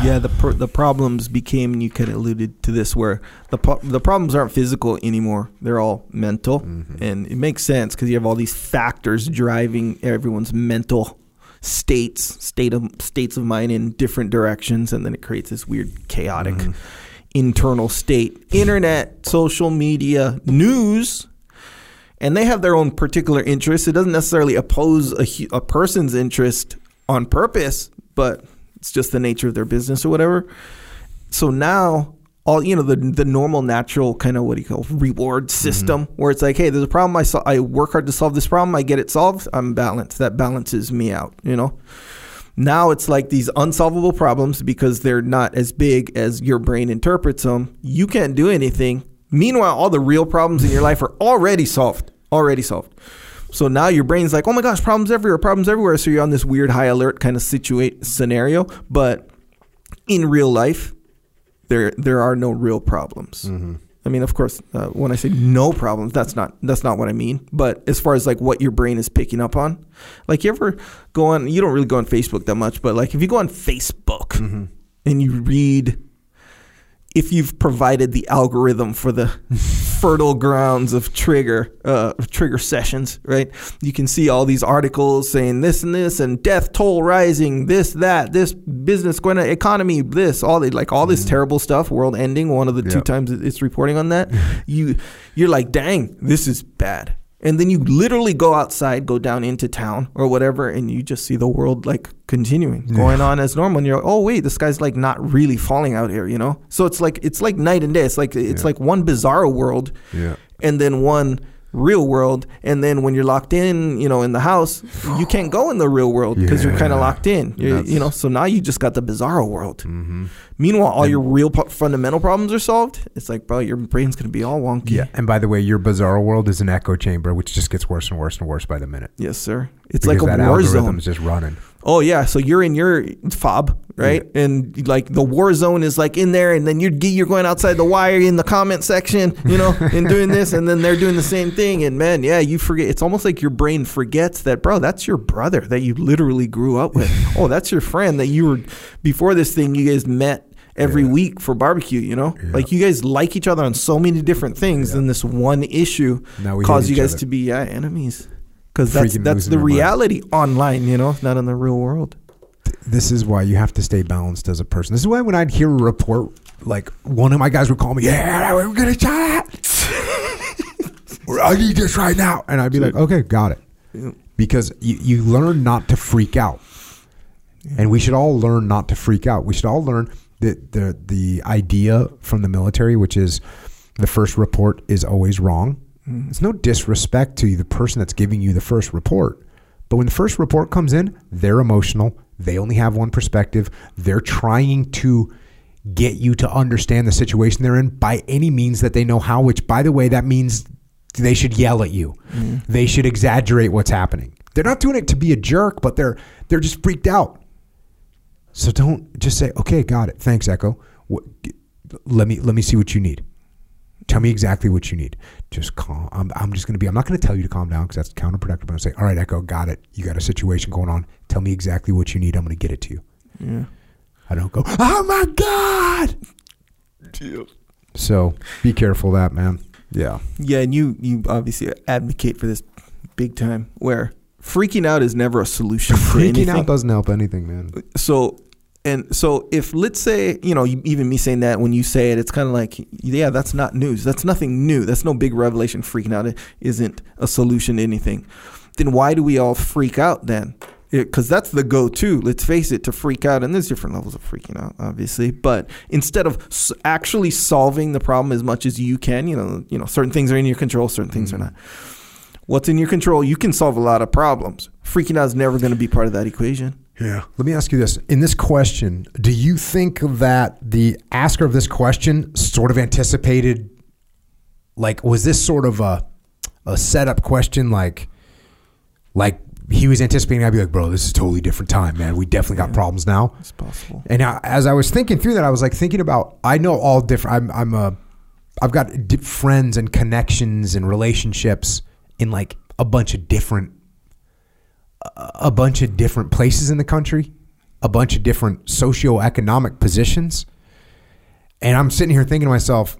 Yeah the pro- the problems became and you kind of alluded to this where the pro- the problems aren't physical anymore. They're all mental. Mm-hmm. And it makes sense because you have all these factors driving everyone's mental states state of states of mind in different directions and then it creates this weird chaotic mm-hmm. internal state. Internet social media news and they have their own particular interests. It doesn't necessarily oppose a, a person's interest on purpose, but it's just the nature of their business or whatever. So now, all you know, the the normal, natural kind of what do you call reward mm-hmm. system, where it's like, hey, there's a problem. I sol- I work hard to solve this problem. I get it solved. I'm balanced. That balances me out. You know. Now it's like these unsolvable problems because they're not as big as your brain interprets them. You can't do anything. Meanwhile, all the real problems in your life are already solved. Already solved. So now your brain's like, oh my gosh, problems everywhere, problems everywhere. So you're on this weird high alert kind of situate scenario. But in real life, there there are no real problems. I mean, of course, uh, when I say no problems, that's not that's not what I mean. But as far as like what your brain is picking up on, like you ever go on, you don't really go on Facebook that much, but like if you go on Facebook and you read, if you've provided the algorithm for the fertile grounds of trigger uh, trigger sessions, right? You can see all these articles saying this and this and death toll rising, this that, this business going to economy, this all the like all this terrible stuff, world ending. One of the two times it's reporting on that, you you're like, dang, this is bad. And then you literally go outside, go down into town or whatever, and you just see the world like continuing, going on as normal. And you're like, oh wait, this guy's like not really falling out here, you know? So it's like it's like night and day. It's like it's Yeah. like one bizarre world Yeah. and then one real world. And then when you're locked in, you know, in the house, you can't go in the real world because you're kind of locked in. You know, so now you just got the bizarro world. Mm-hmm. Meanwhile, all your real fundamental problems are solved. It's like, bro, your brain's gonna be all wonky. Yeah. And by the way, your bizarre world is an echo chamber, which just gets worse and worse and worse by the minute. Yes, sir. It's Because like a war zone. just running. Oh yeah, so you're in your fob, right? And like the war zone is like in there, and then you're you're going outside the wire in the comment section, you know, and doing this, and then they're doing the same thing. And man, yeah, you forget. It's almost like your brain forgets that, bro. That's your brother that you literally grew up with. oh, that's your friend that you were before this thing. You guys met every Yeah. week for barbecue. You know, Yeah. like you guys like each other on so many different things. Yeah. Then this one issue Now we hate caused you guys other. to be yeah, enemies. Because that's that's the our mind. reality online, you know, not in the real world. This is why you have to stay balanced as a person. This is why when I'd hear a report, like one of my guys would call me, "Yeah, we're gonna chat. I need this right now," and I'd be like, "Okay, got it." Yeah. Because you, you learn not to freak out, and we should all learn not to freak out. We should all learn that the the idea from the military, which is the first report is always wrong. Mm. It's no disrespect to the person that's giving you the first report. But when the first report comes in, they're emotional. They only have one perspective. They're trying to get you to understand the situation they're in by any means that they know how, which, by the way, that means they should yell at you. Mm. They should exaggerate what's happening. They're not doing it to be a jerk, but they're they're just freaked out. So don't just say, "Okay, got it. Thanks, Echo. What, let me let me see what you need. Tell me exactly what you need. Just calm. I'm, I'm just going to be. I'm not going to tell you to calm down because that's counterproductive. I'm going to say, "All right, Echo, got it. You got a situation going on. Tell me exactly what you need. I'm going to get it to you." Yeah. I don't go, "Oh my god." So be careful of that, man. Yeah. Yeah, and you you obviously advocate for this big time where freaking out is never a solution to Freaking anything. out doesn't help anything, man. so and so if let's say you know even me saying that when you say it it's kind of like yeah that's not news. That's nothing new. That's no big revelation freaking out isn't a solution to anything. Then why do we all freak out then? Because that's the go-to let's face it to freak out. And there's different levels of freaking out obviously. But instead of s- actually solving the problem as much as you can you know you know certain things are in your control certain things are mm-hmm. not. What's in your control? You can solve a lot of problems. Freaking out is never going to be part of that equation Yeah. Let me ask you this. In this question, do you think that the asker of this question sort of anticipated like was this sort of a a setup question like like he was anticipating I'd be like, bro, this is a totally different time, man. We definitely got problems now. It's possible. And I, as I was thinking through that, I was like thinking about I know all different. I'm I'm a I've got friends and connections and relationships in like a bunch of different a bunch of different places in the country, a bunch of different socioeconomic positions. And I'm sitting here thinking to myself,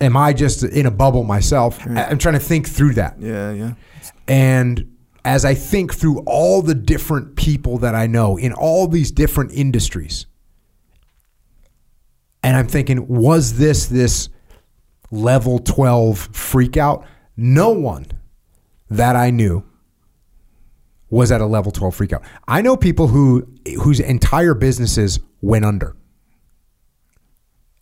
am I just in a bubble myself? I'm trying to think through that. Yeah, yeah. And as I think through all the different people that I know in all these different industries, and I'm thinking, was this this level 12 freak out? No one that I knew was at a level 12 freak out. I know people who whose entire businesses went under.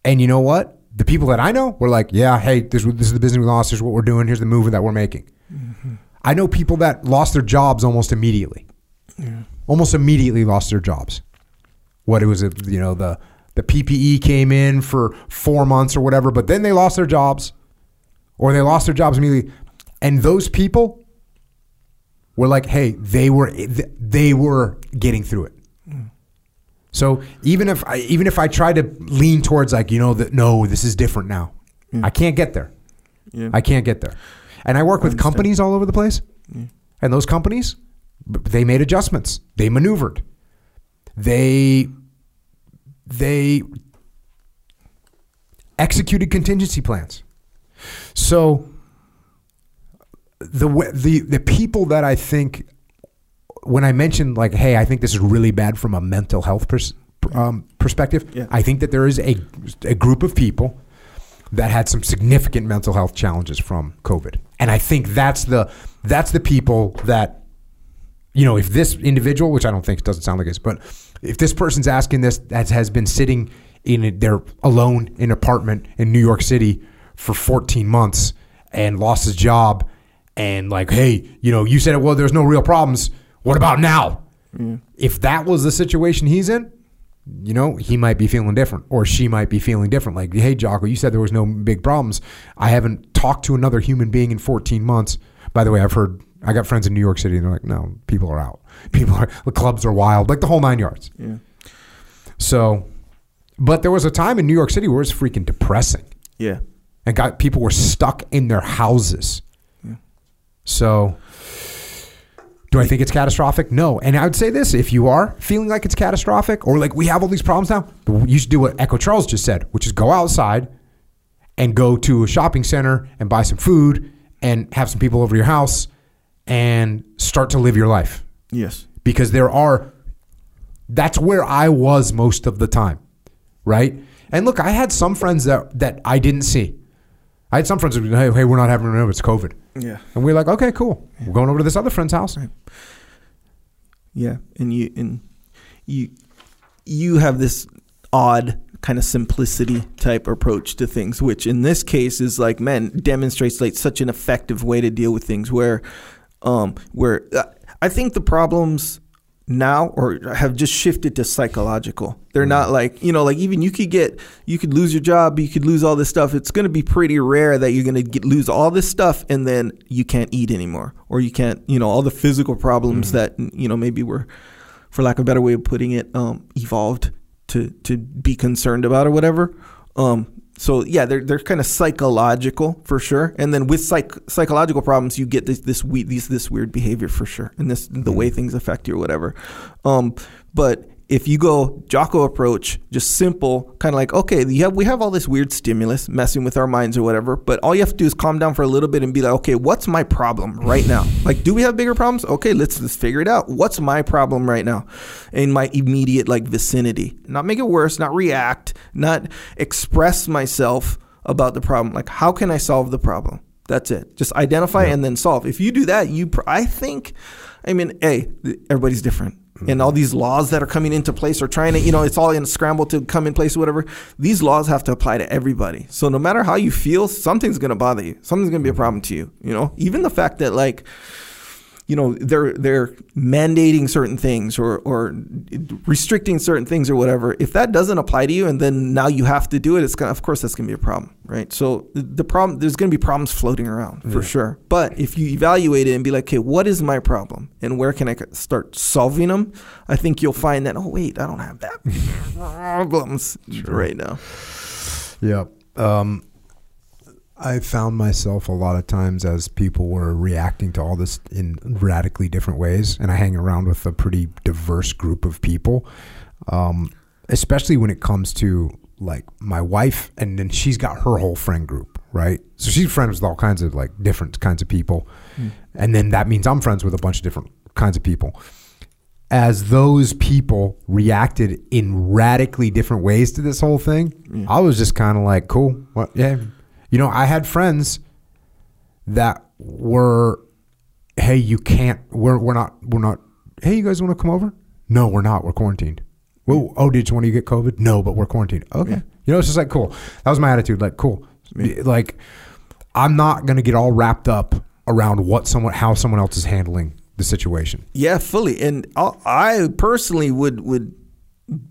And you know what? The people that I know were like, yeah, hey, this, this is the business we lost. Here's what we're doing. Here's the move that we're making. Mm-hmm. I know people that lost their jobs almost immediately. Almost immediately lost their jobs. What it was, you know, the the PPP came in for four months or whatever, but then they lost their jobs, or they lost their jobs immediately. And those people were like, hey, they were they were getting through it. So even if I even if I try to lean towards like you know that no, this is different now, mm. I can't get there. Yeah. I can't get there. And I work with companies all over the place, and those companies, they made adjustments. They maneuvered. They they executed contingency plans. So the the the people that I think when I mentioned like, hey, I think this is really bad from a mental health pers- um, perspective. Yeah. I think that there is a a group of people that had some significant mental health challenges from COVID, and I think that's the that's the people that you know if this individual, which I don't think it doesn't sound like this, but if this person's asking this that has been sitting in a, their alone in apartment in New York City for 14 months and lost his job and like, hey, you know, you said, it. well, there's no real problems. What about now? If that was the situation he's in, you know, he might be feeling different or she might be feeling different. Like, hey, Jocko, you said there was no big problems. I haven't talked to another human being in 14 months. By the way, I've heard, I got friends in New York City and they're like, no, people are out. People are, the clubs are wild, like the whole nine yards. Yeah. So, but there was a time in New York City where it was freaking depressing Yeah. and got people were stuck in their houses. So, do I think it's catastrophic? No. And I would say this: if you are feeling like it's catastrophic, or like we have all these problems now, you should do what Echo Charles just said, which is go outside and go to a shopping center and buy some food and have some people over your house and start to live your life Yes. because there are that's where I was most of the time, right? And look, I had some friends that that I didn't see. I had some friends that, hey, hey, we're not having it. It's COVID, Yeah. and we are like, okay, cool. We're going over to this other friend's house. Yeah, and you and you you have this odd kind of simplicity type approach to things, which in this case is like, man, demonstrates like such an effective way to deal with things. Where, um, where uh, I think the problems now or have just shifted to psychological. They're not like you know, like even you could get you could lose your job, you could lose all this stuff. It's going to be pretty rare that you're going to get lose all this stuff and then you can't eat anymore or you can't you know all the physical problems that you know maybe were for lack of a better way of putting it um, evolved to to be concerned about or whatever. Um, so yeah, they're they're kind of psychological for sure, and then with psych, psychological problems, you get this this we, these this weird behavior for sure, and this the way things affect you or whatever. Um, but if you go Jocko approach, just simple, kind of like okay, you have we have all this weird stimulus messing with our minds or whatever, but all you have to do is calm down for a little bit and be like, okay, what's my problem right now? like, do we have bigger problems? Okay, let's let's figure it out. What's my problem right now in my immediate like vicinity? Not make it worse, not react, not express myself about the problem. Like, how can I solve the problem? That's it. Just identify and then solve. If you do that, you pr- I think, I mean, hey, everybody's different. And all these laws that are coming into place are trying to, you know, it's all in a scramble to come in place or whatever. These laws have to apply to everybody. So no matter how you feel, something's going to bother you. Something's going to be a problem to you. You know, even the fact that like, you know they're they're mandating certain things or or restricting certain things or whatever. If that doesn't apply to you and then now you have to do it it's gonna of course that's gonna be a problem right? So the problem there's gonna be problems floating around for Yeah. sure. But if you evaluate it and be like okay what is my problem and where can i start solving them i think you'll find that oh wait i don't have that problems right now. Yep. Um, I found myself a lot of times as people were reacting to all this in radically different ways, and I hang around with a pretty diverse group of people, um, especially when it comes to like my wife, and then she's got her whole friend group, right? So she's friends with all kinds of like different kinds of people, and then that means I'm friends with a bunch of different kinds of people as those people reacted in radically different ways to this whole thing, I was just kind of like, cool. What? Yeah. You know, I had friends that were, hey, you can't, we're, we're not, we're not, hey, you guys want to come over? No, we're not. We're quarantined. Well, oh, did one of you get COVID? No, but we're quarantined. Okay. Yeah. You know, it's just like, cool. That was my attitude. Like, cool. Like, I'm not going to get all wrapped up around what someone, how someone else is handling the situation. Yeah, fully. And I personally would would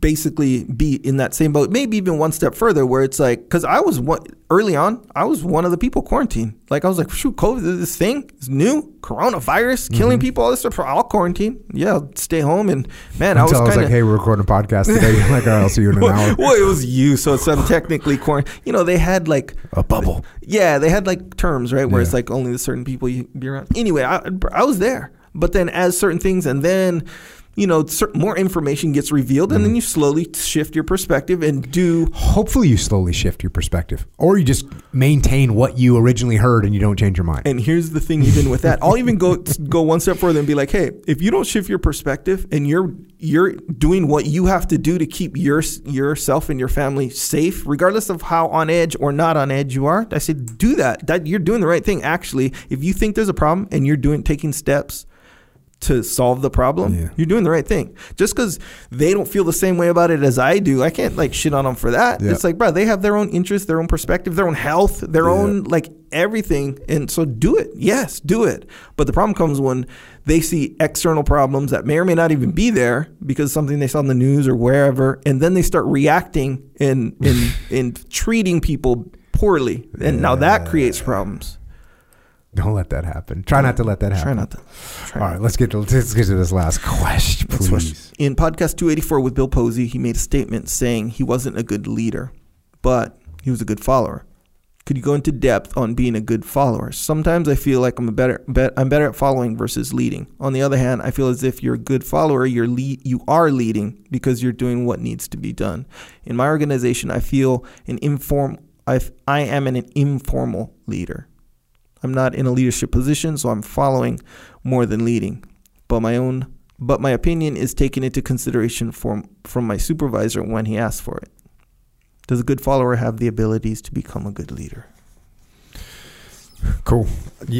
basically be in that same boat, maybe even one step further, where it's like, because I was one early on, I was one of the people quarantined. Like I was like, shoot, COVID, this thing is new, coronavirus, killing Mm-hmm. people, all this stuff. I'll quarantine. Yeah, I'll stay home. And man, I was Until I was kind like, hey, we're recording a podcast today. You're like, all right, I'll see you in an hour. well, it was you, so it's I'm technically quarantined. You know, they had like A bubble. yeah, they had like terms, right? Where it's like only the certain people you be around. Anyway, I, I was there, but then as certain things, and then you know, more information gets revealed, Mm-hmm. and then you slowly shift your perspective and do. Hopefully, you slowly shift your perspective, or you just maintain what you originally heard and you don't change your mind. And here's the thing, even with that, I'll even go go one step further and be like, hey, if you don't shift your perspective and you're you're doing what you have to do to keep your yourself and your family safe, regardless of how on edge or not on edge you are, I say do that. That you're doing the right thing. Actually, if you think there's a problem and you're doing taking steps to solve the problem, Yeah. you're doing the right thing. Just because they don't feel the same way about it as I do, I can't like shit on them for that. Yeah. It's like, bro, they have their own interests, their own perspective, their own health, their Yeah. own like everything. And so do it. Yes, do it. But the problem comes when they see external problems that may or may not even be there because something they saw in the news or wherever, and then they start reacting and and and treating people poorly. And now that creates problems. Don't let that happen. Try not to let that happen. Try not to. Try All right, let's get to let's get to this last question, please. question. In podcast 284 with Bill Posey, he made a statement saying he wasn't a good leader, but he was a good follower. Could you go into depth on being a good follower? Sometimes I feel like I'm a better bet, I'm better at following versus leading. On the other hand, I feel as if you're a good follower, you're lead, you are leading because you're doing what needs to be done. In my organization, I feel an inform I I am an informal leader. I'm not in a leadership position, so I'm following more than leading. But my own but my opinion is taken into consideration from from my supervisor when he asks for it. Does a good follower have the abilities to become a good leader? Cool.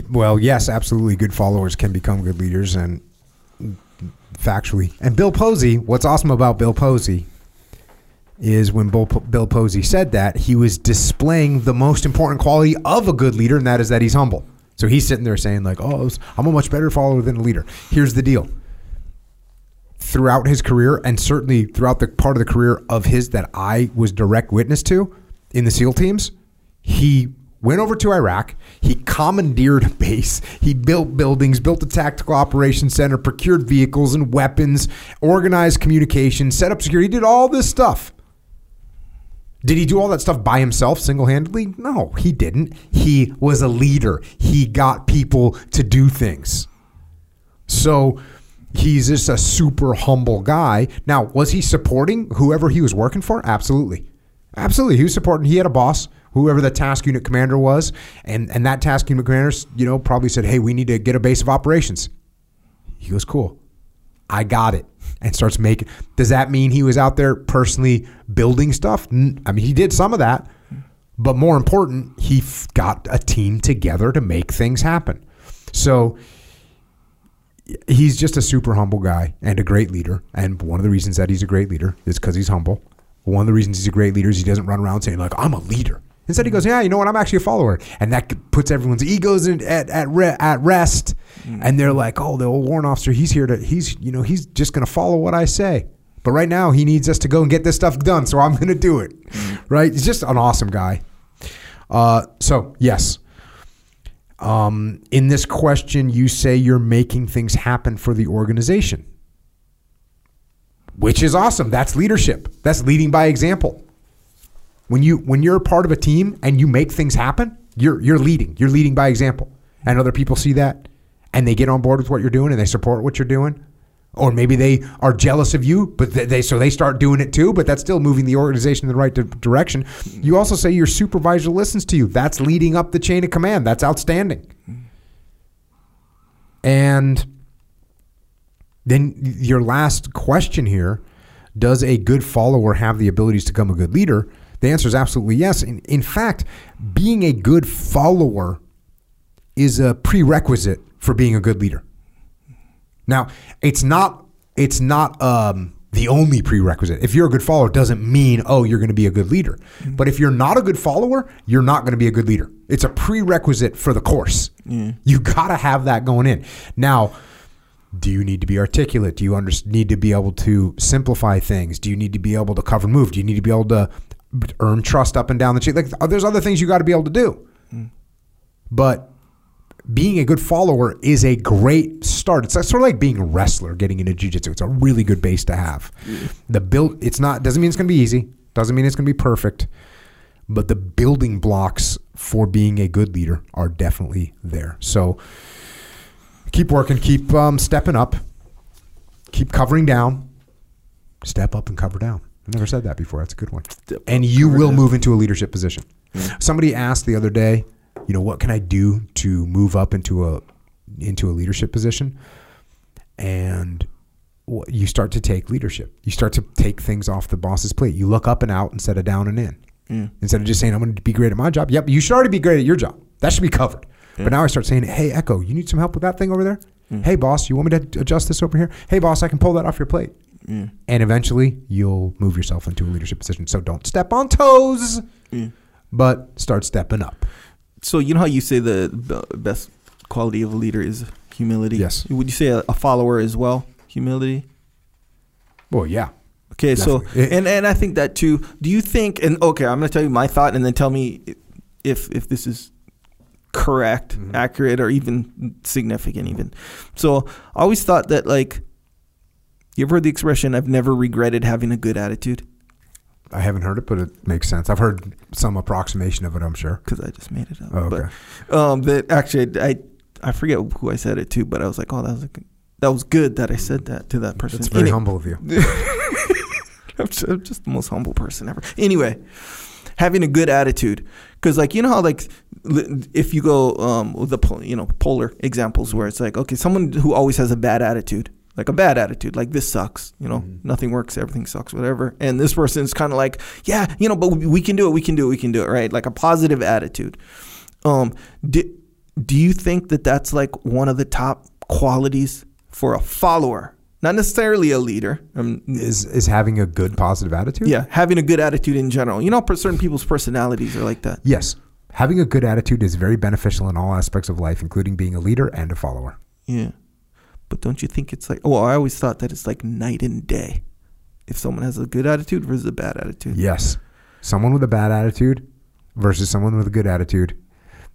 Well, yes, absolutely. Good followers can become good leaders, and factually. And Bill Posey, what's awesome about Bill Posey is when Bill, Posey said that, he was displaying the most important quality of a good leader, and that is that he's humble. So he's sitting there saying, like, oh, I'm a much better follower than a leader. Here's the deal. Throughout his career, and certainly throughout the part of the career of his that I was direct witness to in the SEAL teams, he went over to Iraq. He commandeered a base. He built buildings, built a tactical operations center, procured vehicles and weapons, organized communication, set up security. Did all this stuff. Did he do all that stuff by himself, single handedly? No, he didn't. He was a leader. He got people to do things. So he's just a super humble guy. Now, was he supporting whoever he was working for? Absolutely. Absolutely. He was supporting, he had a boss, whoever the task unit commander was. And, and that task unit commander, you know, probably said, hey, we need to get a base of operations. He goes, cool. I got it. And starts making. Does that mean he was out there personally building stuff? I mean, he did some of that. But more important, he got a team together to make things happen. So he's just a super humble guy and a great leader. And one of the reasons that he's a great leader is because he's humble. One of the reasons he's a great leader is he doesn't run around saying like I'm a leader. Instead, he goes, "Yeah, you know what? I'm actually a follower," and that puts everyone's egos in, at at re- at rest, and they're like, "Oh, the old warrant officer, he's here to he's you know he's just going to follow what I say." But right now, he needs us to go and get this stuff done, so I'm going to do it. Right? He's just an awesome guy. Uh, so yes, um, in this question, you say you're making things happen for the organization, which is awesome. That's leadership. That's leading by example. When you when you're a part of a team and you make things happen, you're you're leading. You're leading by example, and other people see that, and they get on board with what you're doing and they support what you're doing. Or maybe they are jealous of you, but they, so they start doing it too. But that's still moving the organization in the right di- direction. You also say your supervisor listens to you. That's leading up the chain of command. That's outstanding. And then your last question here does a good follower have the abilities to become a good leader? The answer is absolutely yes. In, in fact, being a good follower is a prerequisite for being a good leader. Now, it's not it's not um, the only prerequisite. If you're a good follower, doesn't mean oh you're going to be a good leader. But if you're not a good follower, you're not going to be a good leader. It's a prerequisite for the course. You got to have that going in. Now, do you need to be articulate? Do you under, need to be able to simplify things? Do you need to be able to cover and move? Do you need to be able to earn trust up and down the chain? Like there's other things you got to be able to do. But being a good follower is a great start. It's sort of like being a wrestler getting into jiu-jitsu. It's a really good base to have. The build it's not doesn't mean it's going to be easy. Doesn't mean it's going to be perfect. But the building blocks for being a good leader are definitely there. So keep working, keep um, stepping up, keep covering down, step up and cover down. I never said that before. That's a good one. Step and up, you will down. move into a leadership position. Somebody asked the other day, you know, what can I do to move up into a into a leadership position? And you start to take leadership. You start to take things off the boss's plate. You look up and out instead of down and in. Mm. Instead of just saying, I'm going to be great at my job. Yep, you should already be great at your job. That should be covered. But now I start saying, hey, Echo, you need some help with that thing over there? Mm. Hey, boss, you want me to adjust this over here? Hey, boss, I can pull that off your plate. Mm. And eventually you'll move yourself into a leadership position. So don't step on toes, but start stepping up. So you know how you say the best quality of a leader is humility. Yes. Would you say a, a follower as well? Humility. Well, yeah. Okay, so Definitely. It- and and I think that too. Do you think? And okay, I'm going to tell you my thought, and then tell me if if this is correct, Mm-hmm. accurate, or even significant. Even so, I always thought that like you ever heard the expression "I've never regretted having a good attitude" I haven't heard it, but it makes sense. I've heard some approximation of it, I'm sure. because I just made it up. Oh, okay. But um, that actually I I forget who I said it to, but I was like, oh, that was a, that was good that I said that to that person. That's very humble of you. I'm just, I'm just the most humble person ever. Anyway, having a good attitude, because like you know how like if you go um with the you know polar examples where it's like okay someone who always has a bad attitude like a bad attitude like this sucks you know nothing works everything sucks whatever and this person's kind of like yeah you know but we, we can do it we can do it we can do it right like a positive attitude um do, do you think that that's like one of the top qualities for a follower not necessarily a leader um, Is is having a good positive attitude? yeah, having a good attitude in general. You know, certain people's personalities are like that. Yes. Having a good attitude is very beneficial in all aspects of life, including being a leader and a follower. Yeah. But don't you think it's like, oh, I always thought that it's like night and day. If someone has a good attitude versus a bad attitude. Yes. Someone with a bad attitude versus someone with a good attitude.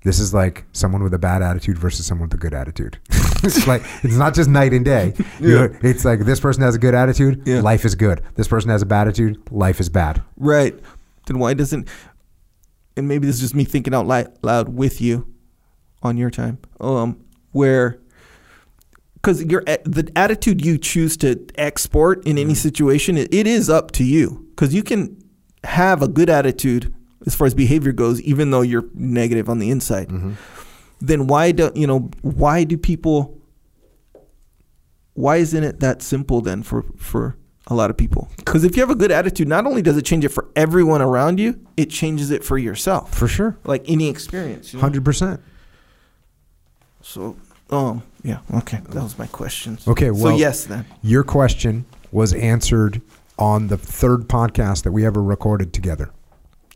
This is like someone with a bad attitude versus someone with a good attitude. it's like it's not just night and day. Know, it's like this person has a good attitude, Yeah. life is good. This person has a bad attitude, life is bad. Right. Then why doesn't, and maybe this is just me thinking out loud with you on your time, um, where, because your eh, the attitude you choose to export in any mm. situation, it, it is up to you. Because you can have a good attitude as far as behavior goes, even though you're negative on the inside. Mm-hmm. Then why do you know? Why do people? Why isn't it that simple then for for a lot of people? Because if you have a good attitude, not only does it change it for everyone around you, it changes it for yourself. For sure. Like any experience. you know? Hundred percent. So, um, yeah, okay, that was my question. Okay, Well, so yes, then. Your question was answered on the third podcast that we ever recorded together.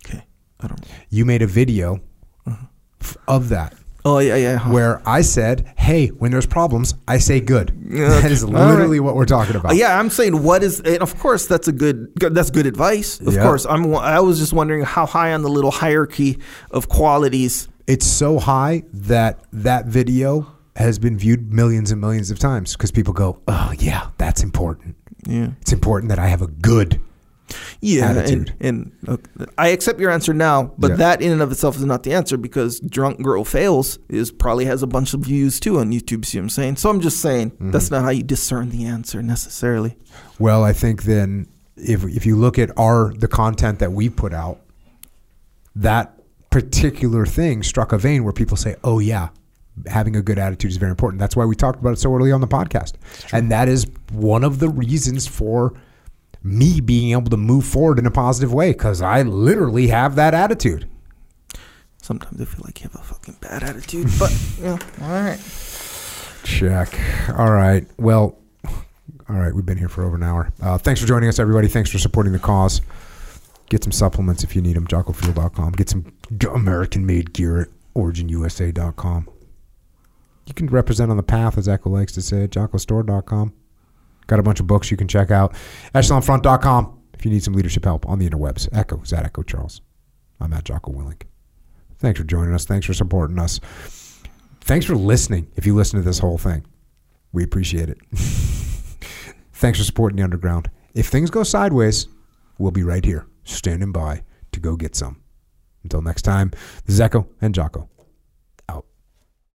Okay. I don't. You made a video Uh-huh. f- of that Oh yeah, yeah. huh. where I said, "Hey, when there's problems, I say good." Yeah, that is all right. literally what we're talking about. Uh, yeah, I'm saying what is, and of course that's a good, that's good advice. Of Yeah. course, I'm. I was just wondering how high on the little hierarchy of qualities. It's so high that that video has been viewed millions and millions of times because people go, "Oh yeah, that's important. Yeah, It's important that I have a good." yeah, Attitude. and, and I accept your answer now, but Yeah. that in and of itself is not the answer because "Drunk Girl Fails" is probably has a bunch of views too on YouTube. See what I'm saying? So I'm just saying Mm-hmm. that's not how you discern the answer necessarily. Well, I think then if if you look at our the content that we put out, that particular thing struck a vein where people say, "Oh yeah, having a good attitude is very important." That's why we talked about it so early on the podcast, and that is one of the reasons for me being able to move forward in a positive way because I literally have that attitude. Sometimes I feel like you have a fucking bad attitude, but yeah, all right. Check. All right. Well, all right. We've been here for over an hour. Uh, thanks for joining us, everybody. Thanks for supporting the cause. Get some supplements if you need them. JockoFuel.com. Get some American made gear at OriginUSA.com. You can represent on the path, as Echo likes to say, at JockoStore.com. Got a bunch of books you can check out. EchelonFront.com if you need some leadership help on the interwebs. Echo is at Echo Charles. I'm at Jocko Willink. Thanks for joining us. Thanks for supporting us. Thanks for listening if you listen to this whole thing. We appreciate it. Thanks for supporting the underground. If things go sideways, we'll be right here, standing by to go get some. Until next time, this is Echo and Jocko